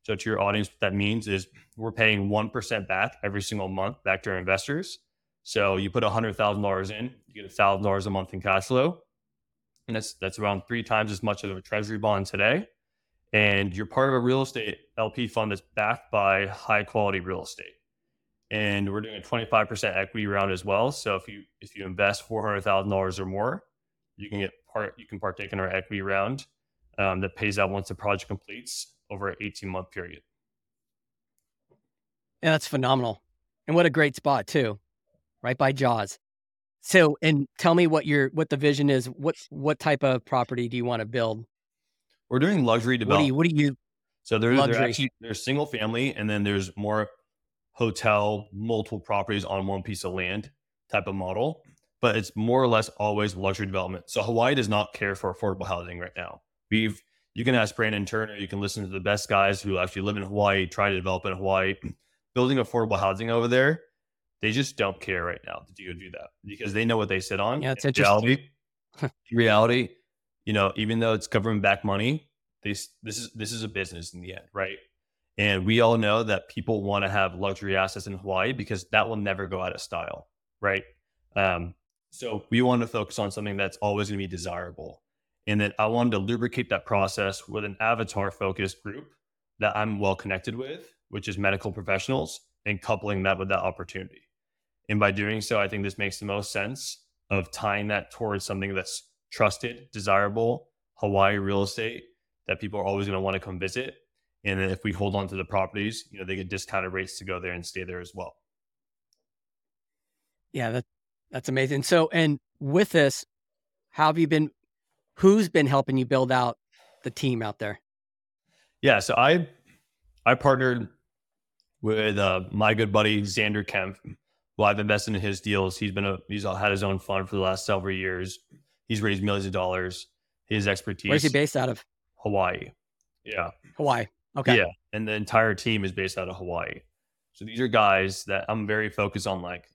so to your audience, what that means is we're paying 1% back every single month back to our investors. So you put $100,000 in, you get $1,000 a month in cash flow. And that's, that's around three times as much of a treasury bond today. And you're part of a real estate LP fund that's backed by high quality real estate. And we're doing a 25% equity round as well. So if you if you invest $400,000 or more, you can get part you can partake in our equity round um, that pays out once the project completes over an 18 month period. Yeah, that's phenomenal. And what a great spot too, right by Jaws. So, and tell me what your what the vision is. What what type of property do you want to build? We're doing luxury development. What do you? What do you so there's there actually there's single family, and then there's more hotel, multiple properties on one piece of land type of model. But it's more or less always luxury development. So Hawaii does not care for affordable housing right now. We've you can ask Brandon Turner. You can listen to the best guys who actually live in Hawaii, try to develop in Hawaii, [clears throat] building affordable housing over there. They just don't care right now to do, do that because they know what they sit on. Yeah, it's in interesting. Reality, [laughs] reality, you know, even though it's government backed money, this this is this is a business in the end, right? And we all know that people want to have luxury assets in Hawaii because that will never go out of style, right? Um, so we want to focus on something that's always going to be desirable. And then I wanted to lubricate that process with an avatar focused group that I'm well connected with, which is medical professionals, and coupling that with that opportunity. And by doing so, I think this makes the most sense of tying that towards something that's trusted, desirable, Hawaii real estate that people are always going to want to come visit. And if we hold on to the properties, you know, they get discounted rates to go there and stay there as well. Yeah, that that's amazing. So, and with this, how have you been? Who's been helping you build out the team out there? Yeah, so I I partnered with uh, my good buddy Xander Kemp. Well, I've invested in his deals. He's been a he's had his own fund for the last several years. He's raised millions of dollars. His expertise. Where's he based out of? Hawaii. Yeah. Hawaii. Okay. Yeah, and the entire team is based out of Hawaii. So these are guys that I'm very focused on, like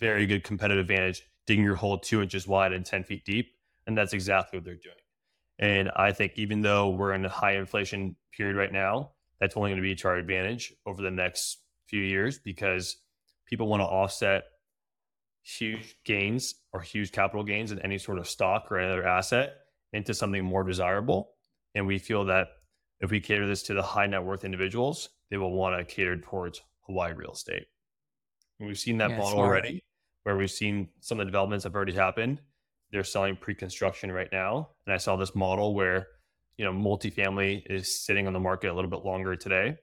very good competitive advantage, digging your hole two inches wide and 10 feet deep. And that's exactly what they're doing. And I think even though we're in a high inflation period right now, that's only going to be to our advantage over the next few years because people want to offset huge gains or huge capital gains in any sort of stock or any other asset into something more desirable. And we feel that if we cater this to the high net worth individuals, they will want to cater towards Hawaii real estate. And we've seen that yeah, model already, where we've seen some of the developments have already happened. They're selling pre-construction right now, and I saw this model where you know multifamily is sitting on the market a little bit longer today.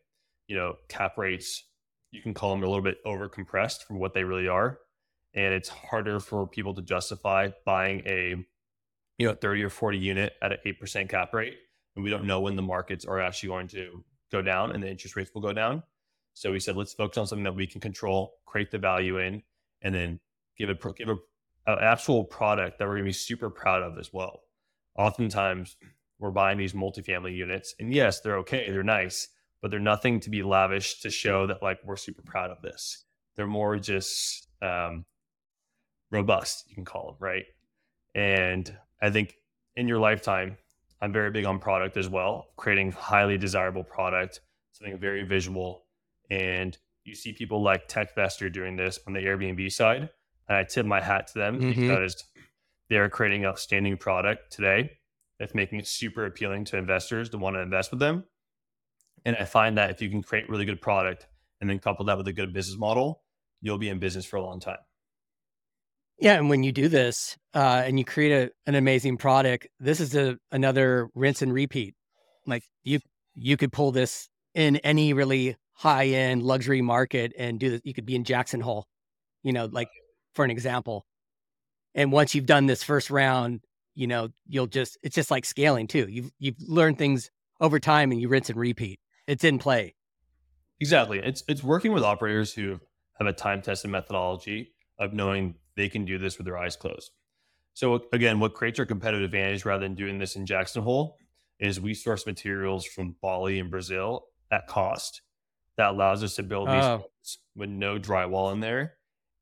You know, cap rates you can call them a little bit over compressed from what they really are, and it's harder for people to justify buying a you know 30 or 40 unit at an 8% cap rate. And we don't know when the markets are actually going to go down and the interest rates will go down. So we said, let's focus on something that we can control, create the value in, and then give a give a an actual product that we're going to be super proud of as well. Oftentimes, we're buying these multifamily units, and yes, they're okay, they're nice, but they're nothing to be lavish to show that like we're super proud of this. They're more just um, robust, you can call them, right? And I think in your lifetime, I'm very big on product as well, creating highly desirable product, something very visual, and you see people like TechVestor doing this on the Airbnb side. And I tip my hat to them mm-hmm. because they're creating outstanding product today that's making it super appealing to investors to want to invest with them. And I find that if you can create really good product and then couple that with a good business model, you'll be in business for a long time. Yeah, and when you do this uh, and you create a, an amazing product, this is a, another rinse and repeat. Like you, you could pull this in any really high end luxury market and do this. You could be in Jackson Hole, you know, like for an example. And once you've done this first round, you know, you'll just it's just like scaling too. You've you've learned things over time and you rinse and repeat. It's in play. Exactly. It's it's working with operators who have a time tested methodology of knowing they can do this with their eyes closed. So again, what creates our competitive advantage rather than doing this in Jackson Hole is we source materials from Bali and Brazil at cost that allows us to build these oh. with no drywall in there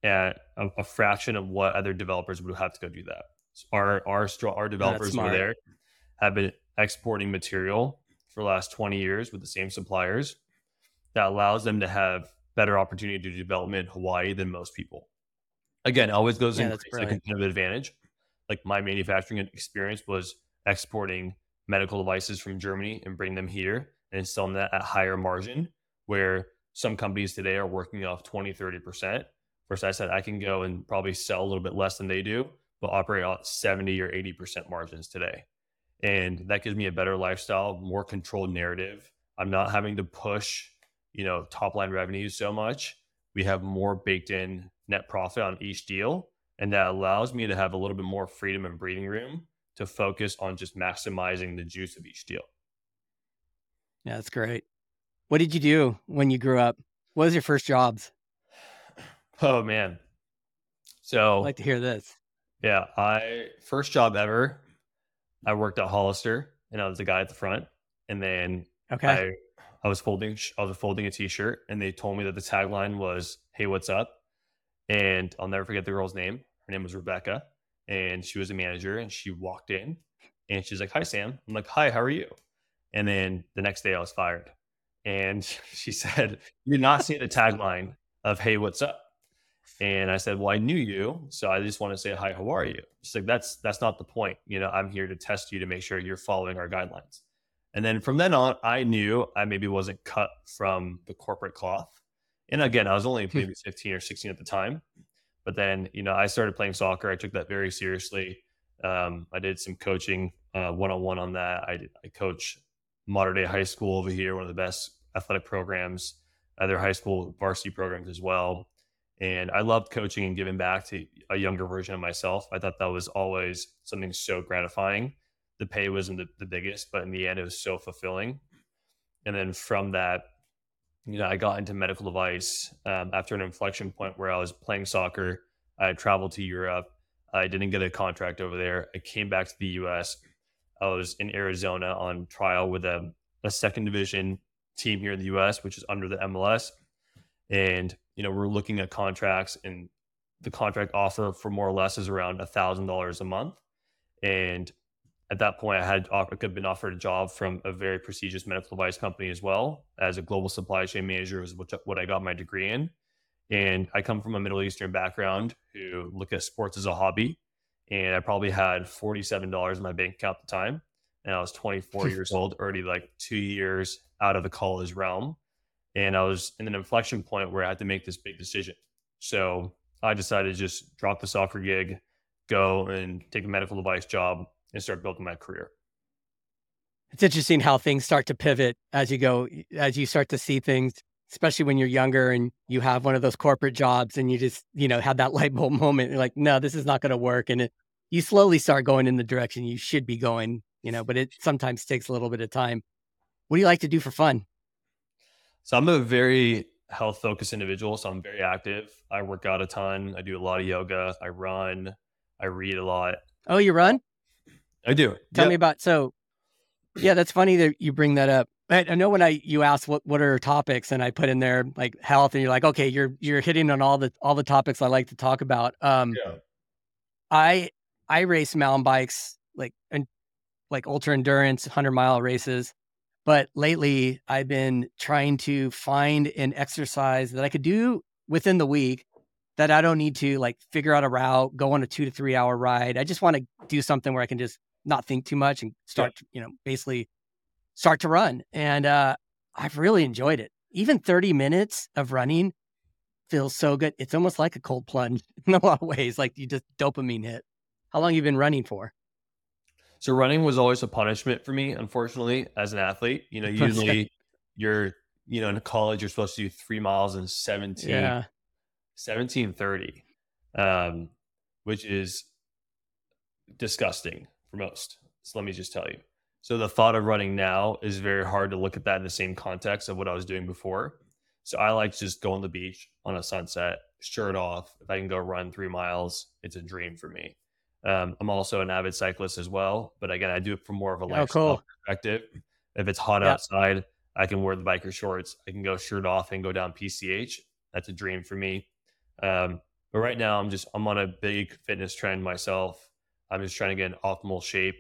at a, a, fraction of what other developers would have to go do that. So our our our developers over there have been exporting material for the last 20 years with the same suppliers that allows them to have better opportunity to do development in Hawaii than most people. Again, always goes yeah, into a competitive advantage. Like my manufacturing experience was exporting medical devices from Germany and bring them here and selling that at higher margin where some companies today are working off 20, 30%. Versus I said, I can go and probably sell a little bit less than they do, but operate at 70 or 80% margins today. And that gives me a better lifestyle, more controlled narrative. I'm not having to push, you know, top line revenue so much. We have more baked in net profit on each deal. And that allows me to have a little bit more freedom and breathing room to focus on just maximizing the juice of each deal. Yeah, that's great. What did you do when you grew up? What was your first jobs? Oh man. So I'd like to hear this. Yeah, I first job ever. I worked at Hollister and I was the guy at the front. And then okay. I I was folding I was folding a t-shirt and they told me that the tagline was, Hey, what's up? And I'll never forget the girl's name. Her name was Rebecca. And she was a manager and she walked in and she's like, Hi Sam. I'm like, Hi, how are you? And then the next day I was fired. And [laughs] she said, You're not seeing the tagline of, Hey, what's up? And I said, Well, I knew you. So I just want to say, Hi, how are you? She's like, That's that's not the point. You know, I'm here to test you to make sure you're following our guidelines. And then from then on, I knew I maybe wasn't cut from the corporate cloth. And again, I was only hmm. maybe 15 or 16 at the time. But then, you know, I started playing soccer. I took that very seriously. Um, I did some coaching one on one on that. I, did, I coach Mater Dei high school over here, one of the best athletic programs, other high school varsity programs as well. And I loved coaching and giving back to a younger version of myself. I thought that was always something so gratifying. The pay wasn't the, the biggest, but in the end, it was so fulfilling. And then from that, you know, I got into medical device um, after an inflection point where I was playing soccer. I traveled to Europe. I didn't get a contract over there. I came back to the US. I was in Arizona on trial with a, a second division team here in the US, which is under the MLS. And, you know, we're looking at contracts and the contract offer for more or less is around a thousand dollars a month. And at that point, I had I could been offered a job from a very prestigious medical device company as well as a global supply chain manager, is what I got my degree in. And I come from a Middle Eastern background who look at sports as a hobby. And I probably had $47 in my bank account at the time. And I was 24 [laughs] years old, already like two years out of the college realm. And I was in an inflection point where I had to make this big decision. So I decided to just drop the soccer gig, go and take a medical device job and start building my career. It's interesting how things start to pivot as you go, as you start to see things especially when you're younger and you have one of those corporate jobs and you just, you know, have that [laughs] light bulb moment. You're like, no, this is not going to work. And it, you slowly start going in the direction you should be going, you know, but it sometimes takes a little bit of time. What do you like to do for fun? So I'm a very health focused individual. So I'm very active. I work out a ton. I do a lot of yoga. I run. I read a lot. Oh, you run? I do. Tell yep. me about so yeah, that's funny that you bring that up. I know when I you asked what what are topics and I put in there like health and you're like okay you're you're hitting on all the all the topics I like to talk about. Um, yeah. I I race mountain bikes like and like ultra endurance hundred mile races, but lately I've been trying to find an exercise that I could do within the week that I don't need to like figure out a route, go on a two to three hour ride. I just want to do something where I can just not think too much and start yeah. you know basically start to run. And uh, I've really enjoyed it. Even 30 minutes of running feels so good. It's almost like a cold plunge [laughs] in a lot of ways, like you just dopamine hit. How long you been running for? So running was always a punishment for me, unfortunately, as an athlete. You know, [laughs] usually you're, you know, in college, you're supposed to do three miles in 17, yeah. 1730, um, which is disgusting for most. So let me just tell you. So the thought of running now is very hard to look at that in the same context of what I was doing before. So I like to just go on the beach on a sunset, shirt off. If I can go run three miles, it's a dream for me. Um, I'm also an avid cyclist as well, but again, I do it from more of a oh, lifestyle cool. perspective. If it's hot yeah. outside, I can wear the biker shorts. I can go shirt off and go down PCH. That's a dream for me. Um, but right now, I'm just I'm on a big fitness trend myself. I'm just trying to get in optimal shape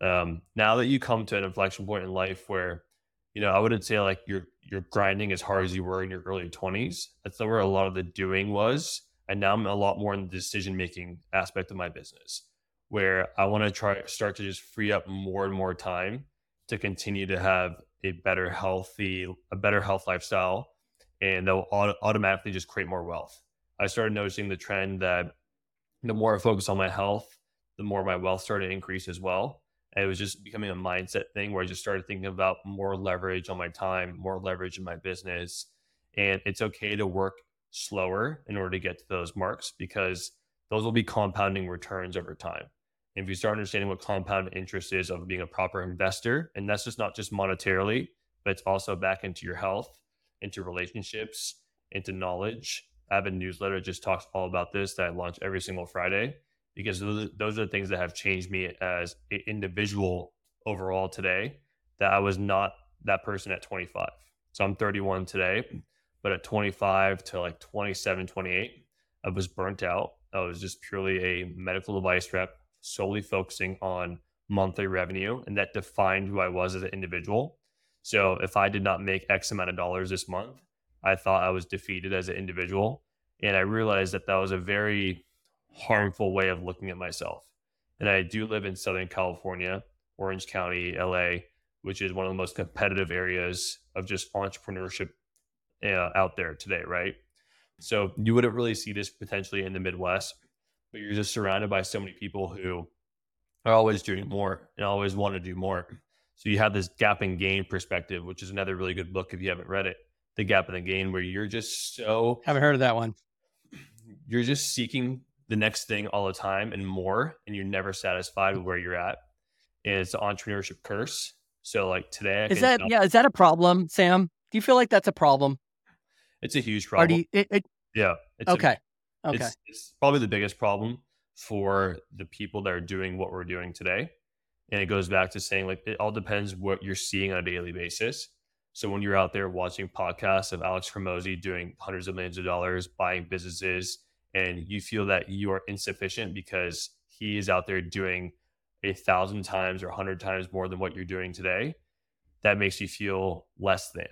um, now that you come to an inflection point in life where, you know, I wouldn't say like you're you're grinding as hard as you were in your early 20s. That's where a lot of the doing was. And now I'm a lot more in the decision making aspect of my business, where I want to try start to just free up more and more time to continue to have a better healthy, a better health lifestyle, and that will auto- automatically just create more wealth. I started noticing the trend that the more I focus on my health, the more my wealth started to increase as well. And it was just becoming a mindset thing where I just started thinking about more leverage on my time, more leverage in my business. And it's okay to work slower in order to get to those marks because those will be compounding returns over time. And if you start understanding what compound interest is of being a proper investor, and that's just not just monetarily, but it's also back into your health, into relationships, into knowledge. I have a newsletter just talks all about this that I launch every single Friday because those, those are the things that have changed me as an individual overall today that I was not that person at 25. So I'm 31 today, but at 25 to like 27, 28, I was burnt out. I was just purely a medical device rep, solely focusing on monthly revenue, and that defined who I was as an individual. So if I did not make X amount of dollars this month, I thought I was defeated as an individual. And I realized that that was a very harmful way of looking at myself. And I do live in Southern California, Orange County, LA, which is one of the most competitive areas of just entrepreneurship uh, out there today, right? So you wouldn't really see this potentially in the Midwest, but you're just surrounded by so many people who are always doing more and always want to do more. So you have this gap and gain perspective, which is another really good book if you haven't read it. The gap and the gain, where you're just so haven't heard of that one. You're just seeking the next thing all the time and more, and you're never satisfied with where you're at. And it's an entrepreneurship curse. So like today, I is that yeah? Is that a problem, Sam? Do you feel like that's a problem? It's a huge problem. You, it, it, yeah. okay. A, okay. It's, it's probably the biggest problem for the people that are doing what we're doing today. And it goes back to saying like it all depends what you're seeing on a daily basis. So when you're out there watching podcasts of Alex Hormozi doing hundreds of millions of dollars, buying businesses, and you feel that you are insufficient because he is out there doing a thousand times or a hundred times more than what you're doing today, that makes you feel less than.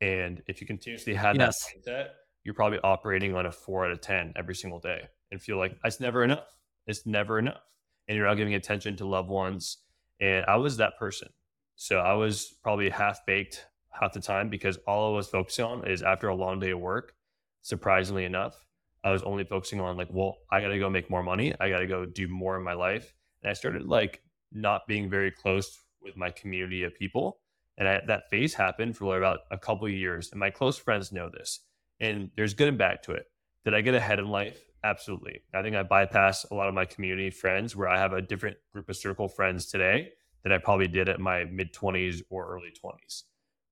And if you continuously have yes. that mindset, you're probably operating on a four out of 10 every single day and feel like it's never enough. It's never enough. And you're not giving attention to loved ones. And I was that person. So I was probably half baked half the time because all I was focusing on is after a long day of work, surprisingly enough, I was only focusing on like, well, I got to go make more money. I got to go do more in my life. And I started like not being very close with my community of people and I, that phase happened for about a couple of years. And my close friends know this. And there's good and bad to it. Did I get ahead in life? Absolutely. I think I bypassed a lot of my community friends where I have a different group of circle friends today than I probably did at my mid 20s or early 20s.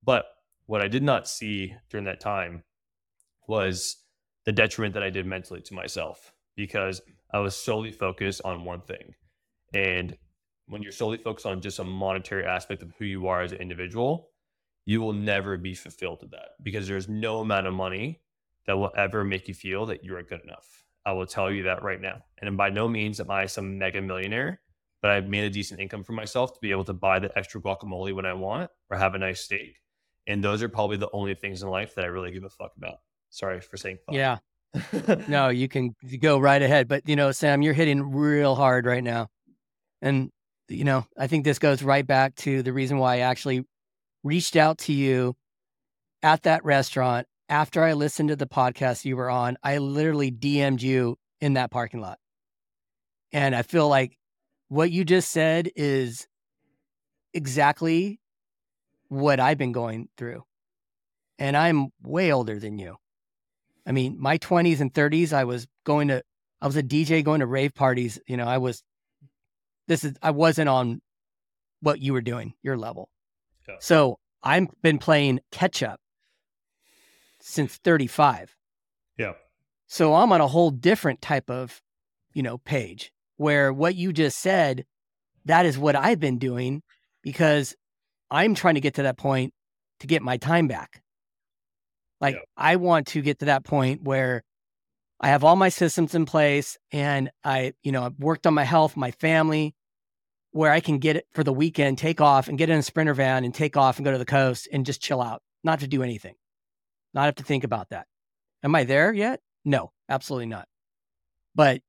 But what I did not see during that time was the detriment that I did mentally to myself because I was solely focused on one thing. And when you're solely focused on just a monetary aspect of who you are as an individual, you will never be fulfilled to that because there's no amount of money that will ever make you feel that you are good enough. I will tell you that right now. And by no means am I some mega millionaire, but I've made a decent income for myself to be able to buy the extra guacamole when I want or have a nice steak. And those are probably the only things in life that I really give a fuck about. Sorry for saying fuck. Yeah. [laughs] no, you can go right ahead. But, you know, Sam, you're hitting real hard right now. And you know, I think this goes right back to the reason why I actually reached out to you at that restaurant after I listened to the podcast you were on. I literally DM'd you in that parking lot. And I feel like what you just said is exactly what I've been going through. And I'm way older than you. I mean, my 20s and 30s, I was going to, I was a DJ going to rave parties. You know, I was this is I wasn't on what you were doing, your level. Yeah. So I've been playing catch up since 35. Yeah. So I'm on a whole different type of, you know, page where what you just said, that is what I've been doing because I'm trying to get to that point to get my time back. Like yeah. I want to get to that point where I have all my systems in place and I, you know, I've worked on my health, my family, where I can get it for the weekend, take off and get in a sprinter van and take off and go to the coast and just chill out, not to do anything, not have to think about that. Am I there yet? No, absolutely not. But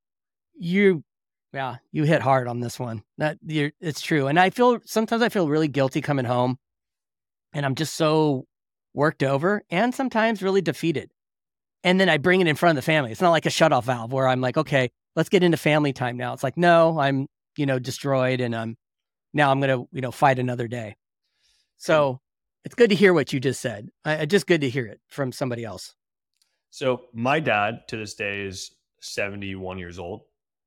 you, yeah, you hit hard on this one. That you're, it's true. And I feel sometimes I feel really guilty coming home and I'm just so worked over and sometimes really defeated and then I bring it in front of the family. It's not like a shutoff valve where I'm like, okay, let's get into family time now. It's like, no, I'm, you know, destroyed and I'm now I'm going to, you know, fight another day. So hmm. it's good to hear what you just said. I, just good to hear it from somebody else. So my dad to this day is 71 years old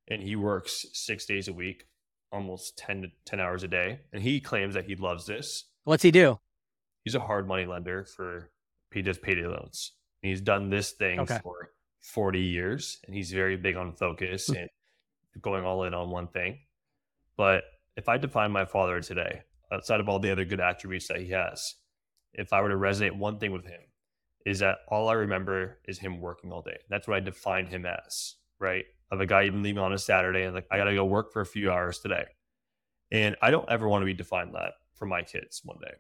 and he works six days a week, almost 10 to 10 hours a day. And he claims that he loves this. What's he do? He's a hard money lender for, he does payday loans. He's done this thing okay. for 40 years and he's very big on focus hmm. and going all in on one thing. But if I define my father today, outside of all the other good attributes that he has, if I were to resonate one thing with him, is that all I remember is him working all day. That's what I define him as, right? Of a guy even leaving on a Saturday and like, I got to go work for a few hours today. And I don't ever want to be defined that for my kids one day.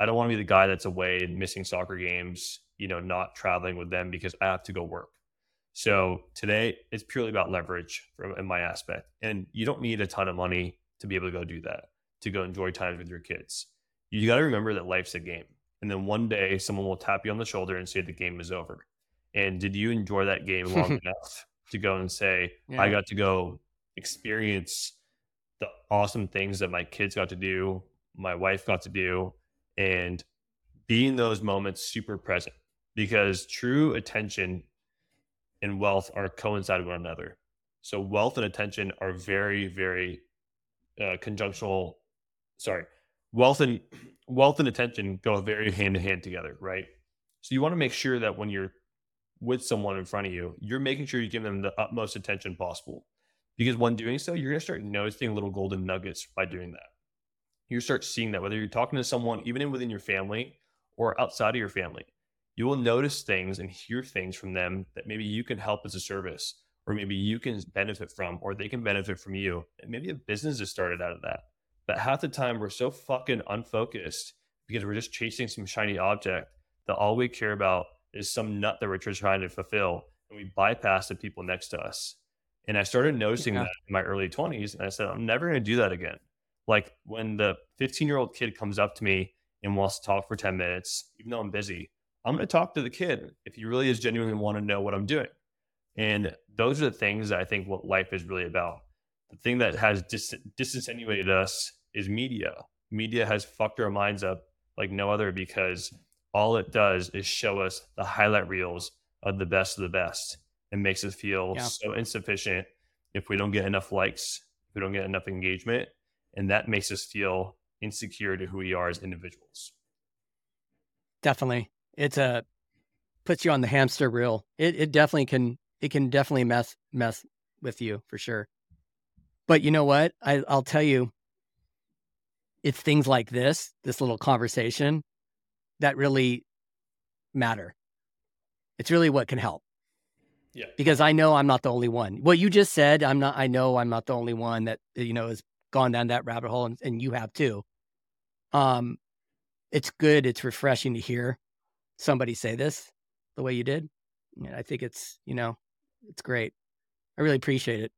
I don't want to be the guy that's away and missing soccer games, you know, not traveling with them because I have to go work. So today it's purely about leverage from in my aspect. And you don't need a ton of money to be able to go do that, to go enjoy times with your kids. You got to remember that life's a game. And then one day someone will tap you on the shoulder and say the game is over. And did you enjoy that game [laughs] long enough to go and say, yeah. I got to go experience the awesome things that my kids got to do, my wife got to do, and be in those moments super present because true attention and wealth are coincide with one another. So wealth and attention are very, very uh, conjunctional. Sorry, wealth and wealth and attention go very hand in hand together, right? So you want to make sure that when you're with someone in front of you, you're making sure you give them the utmost attention possible. Because when doing so, you're going to start noticing little golden nuggets by doing that. You start seeing that whether you're talking to someone, even within your family or outside of your family, you will notice things and hear things from them that maybe you can help as a service, or maybe you can benefit from, or they can benefit from you. And maybe a business is started out of that. But half the time, we're so fucking unfocused because we're just chasing some shiny object that all we care about is some nut that we're just trying to fulfill and we bypass the people next to us. And I started noticing yeah. that in my early 20s. And I said, I'm never going to do that again. Like when the 15 year old kid comes up to me and wants to talk for 10 minutes, even though I'm busy, I'm going to talk to the kid if he really is genuinely want to know what I'm doing. And those are the things that I think what life is really about. The thing that has dis- disinsinuated us is media. Media has fucked our minds up like no other because all it does is show us the highlight reels of the best of the best and makes us feel yeah. so insufficient if we don't get enough likes, if we don't get enough engagement. And that makes us feel insecure to who we are as individuals. Definitely. It's a puts you on the hamster wheel. It it definitely can it can definitely mess mess with you for sure. But you know what? I, I'll tell you, it's things like this, this little conversation that really matter. It's really what can help. Yeah. Because I know I'm not the only one. What you just said, I'm not I know I'm not the only one that you know has gone down that rabbit hole and, and you have too. Um it's good, it's refreshing to hear somebody say this the way you did. And I think it's, you know, it's great. I really appreciate it.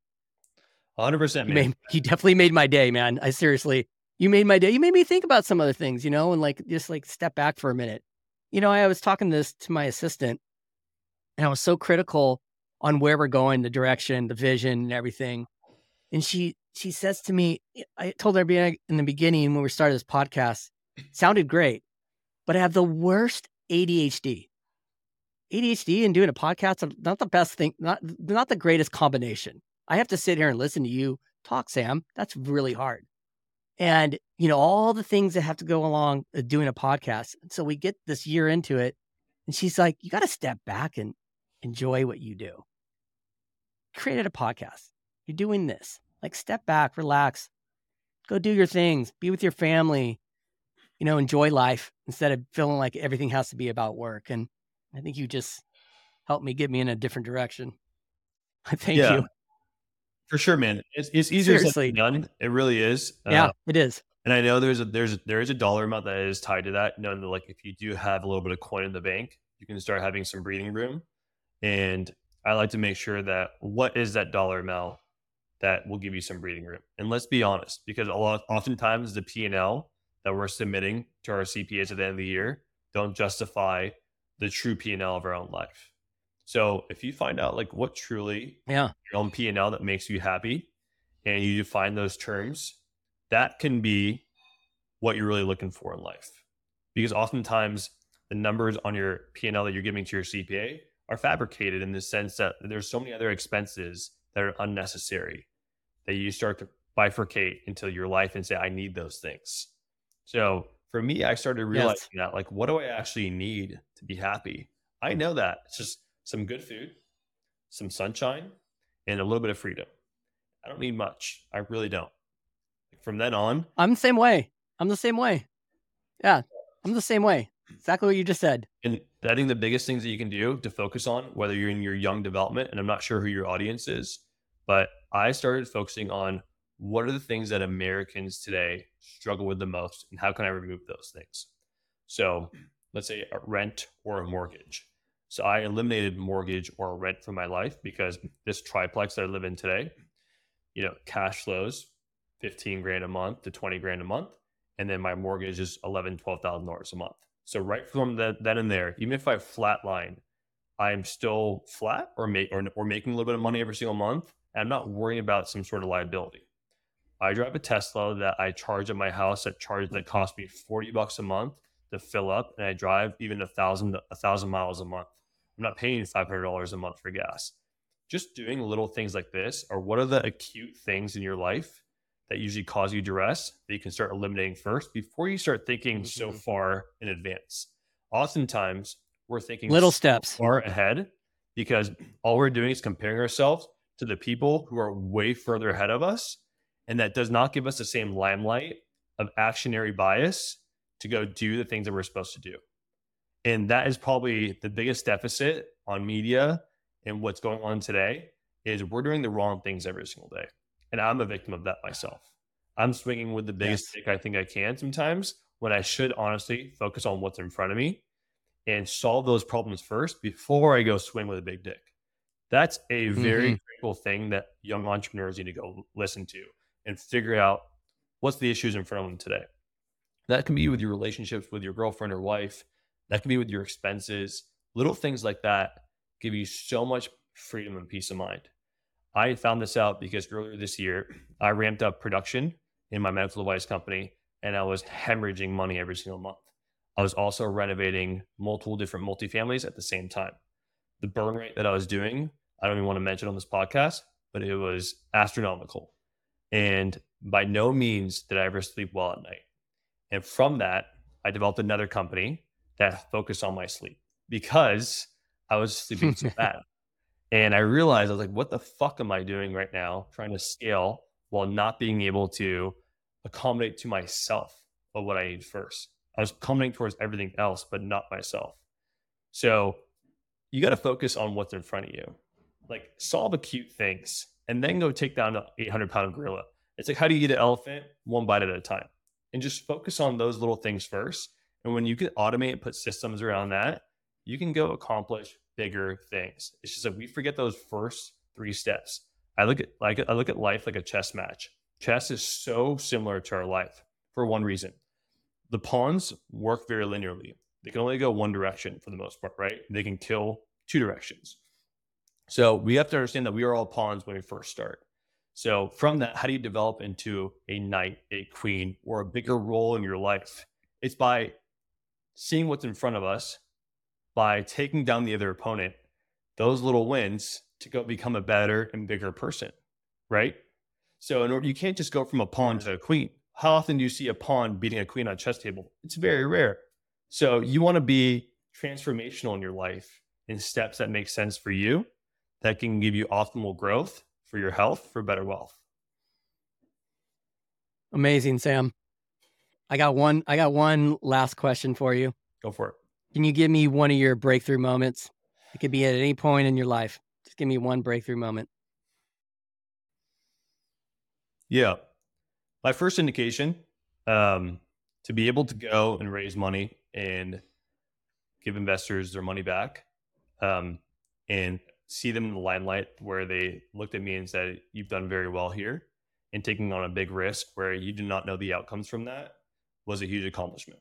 100%. You, made, [laughs] you definitely made my day, man. I seriously, you made my day. You made me think about some other things, you know, and like just like step back for a minute. You know, I was talking this to my assistant and I was so critical on where we're going, the direction, the vision, and everything. And she she says to me, I told her in the beginning when we started this podcast, sounded great, but I have the worst ADHD. ADHD and doing a podcast are not the best thing, not not the greatest combination. I have to sit here and listen to you talk, Sam. That's really hard and you know all the things that have to go along doing a podcast so we get this year into it and she's like you got to step back and enjoy what you do created a podcast you're doing this like step back relax go do your things be with your family you know enjoy life instead of feeling like everything has to be about work and i think you just helped me get me in a different direction [laughs] I thank yeah. you for sure, man. It's, it's easier Seriously. said than done. It really is. Yeah, uh, it is. And I know there's a there's a, there is a dollar amount that is tied to that. Knowing that like if you do have a little bit of coin in the bank, you can start having some breathing room. And I like to make sure that what is that dollar amount that will give you some breathing room. And let's be honest, because a lot oftentimes the P and L that we're submitting to our CPAs at the end of the year don't justify the true P and L of our own life. So if you find out like what truly yeah your own P and L that makes you happy, and you define those terms, that can be what you're really looking for in life. Because oftentimes the numbers on your P and L that you're giving to your CPA are fabricated in the sense that there's so many other expenses that are unnecessary that you start to bifurcate into your life and say, I need those things. So for me, I started realizing yes. that like, what do I actually need to be happy? I know that it's just some good food, some sunshine, and a little bit of freedom. I don't need much. I really don't. From then on, I'm the same way. I'm the same way. Yeah, I'm the same way. Exactly what you just said. And I think the biggest things that you can do to focus on, whether you're in your young development, and I'm not sure who your audience is, but I started focusing on what are the things that Americans today struggle with the most and how can I remove those things? So let's say a rent or a mortgage. So I eliminated mortgage or rent from my life because this triplex that I live in today, you know, cash flows 15 grand a month to 20 grand a month. And then my mortgage is 11, $12,000 a month. So right from then and there, even if I flatline, I'm still flat or, make, or, or making a little bit of money every single month. And I'm not worrying about some sort of liability. I drive a Tesla that I charge at my house that charge that costs me 40 bucks a month to fill up. And I drive even a thousand, a thousand miles a month. I'm not paying $500 a month for gas. Just doing little things like this or what are the acute things in your life that usually cause you duress that you can start eliminating first before you start thinking mm-hmm. so far in advance. Oftentimes, we're thinking little steps far ahead because all we're doing is comparing ourselves to the people who are way further ahead of us. And that does not give us the same limelight of actionary bias to go do the things that we're supposed to do. And that is probably the biggest deficit on media and what's going on today is we're doing the wrong things every single day. And I'm a victim of that myself. I'm swinging with the biggest yes. stick I think I can sometimes when I should honestly focus on what's in front of me and solve those problems first before I go swing with a big dick. That's a very mm-hmm. critical thing that young entrepreneurs need to go listen to and figure out what's the issues in front of them today. That can be with your relationships with your girlfriend or wife. That can be with your expenses. Little things like that give you so much freedom and peace of mind. I found this out because earlier this year, I ramped up production in my medical device company and I was hemorrhaging money every single month. I was also renovating multiple different multifamilies at the same time. The burn rate that I was doing, I don't even want to mention on this podcast, but it was astronomical. And by no means did I ever sleep well at night. And from that, I developed another company that focused on my sleep because I was sleeping so [laughs] bad. And I realized I was like, what the fuck am I doing right now trying to scale while not being able to accommodate to myself of what I need first? I was accommodating towards everything else, but not myself. So you got to focus on what's in front of you. Like solve acute things and then go take down an 800 pound gorilla. It's like, how do you eat an elephant? One bite at a time. And just focus on those little things first. And when you can automate and put systems around that, you can go accomplish bigger things. It's just that we forget those first three steps. I look at like I look at life like a chess match. Chess is so similar to our life for one reason. The pawns work very linearly. They can only go one direction for the most part, right? They can kill two directions. So we have to understand that we are all pawns when we first start. So from that, how do you develop into a knight, a queen, or a bigger role in your life? It's by seeing what's in front of us by taking down the other opponent, those little wins to go become a better and bigger person, right? So in order, you can't just go from a pawn to a queen. How often do you see a pawn beating a queen on a chess table? It's very rare. So you want to be transformational in your life in steps that make sense for you, that can give you optimal growth for your health, for better wealth. Amazing, Sam. I got one. I got one last question for you. Go for it. Can you give me one of your breakthrough moments? It could be at any point in your life. Just give me one breakthrough moment. Yeah. My first indication um, to be able to go and raise money and give investors their money back um, and see them in the limelight where they looked at me and said, You've done very well here, and taking on a big risk where you do not know the outcomes from that was a huge accomplishment.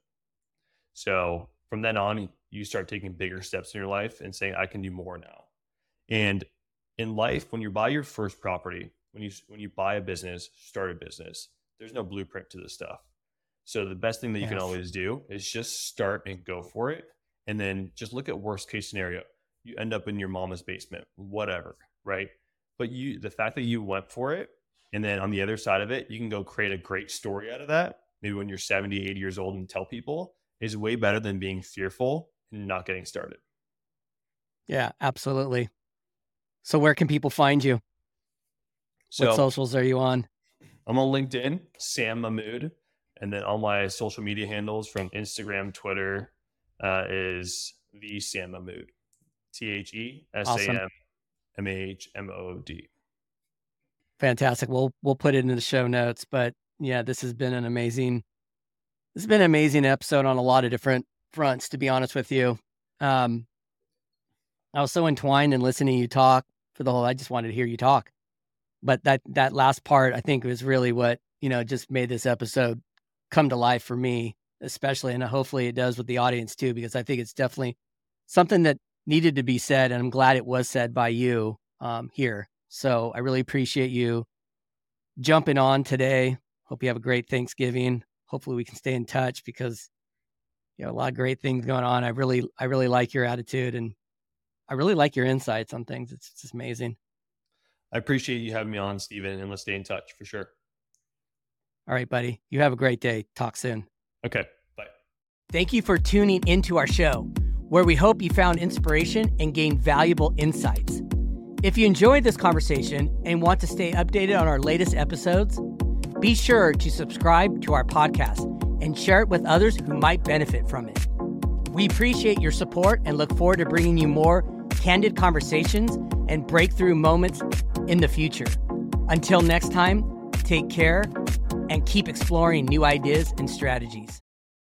So from then on, you start taking bigger steps in your life and saying, I can do more now. And in life, when you buy your first property, when you when you buy a business, start a business, there's no blueprint to this stuff. So the best thing that you yes. can always do is just start and go for it. And then just look at worst case scenario. You end up in your mama's basement, whatever, right? But you the fact that you went for it and then on the other side of it, you can go create a great story out of that. Maybe when you're 70, 80 years old and tell people is way better than being fearful and not getting started. Yeah, absolutely. So where can people find you? So, what socials are you on? I'm on LinkedIn, Sam Mahmood, and then all my social media handles from Instagram, Twitter uh, is the Sam Mahmood, T H E S A M M A H M O D. fantastic. We'll we'll put it in the show notes. But yeah, this has been an amazing this has been an amazing episode on a lot of different fronts, to be honest with you. Um I was so entwined in listening to you talk for the whole I just wanted to hear you talk. But that that last part I think was really what, you know, just made this episode come to life for me, especially and hopefully it does with the audience too, because I think it's definitely something that needed to be said, and I'm glad it was said by you um, here. So I really appreciate you jumping on today. Hope you have a great Thanksgiving. Hopefully we can stay in touch because you know a lot of great things going on. I really I really like your attitude and I really like your insights on things. It's just amazing. I appreciate you having me on, Stephen, and let's stay in touch for sure. All right, buddy. You have a great day. Talk soon. Okay. Bye. Thank you for tuning into our show, where we hope you found inspiration and gained valuable insights. If you enjoyed this conversation and want to stay updated on our latest episodes, be sure to subscribe to our podcast and share it with others who might benefit from it. We appreciate your support and look forward to bringing you more candid conversations and breakthrough moments in the future. Until next time, take care and keep exploring new ideas and strategies.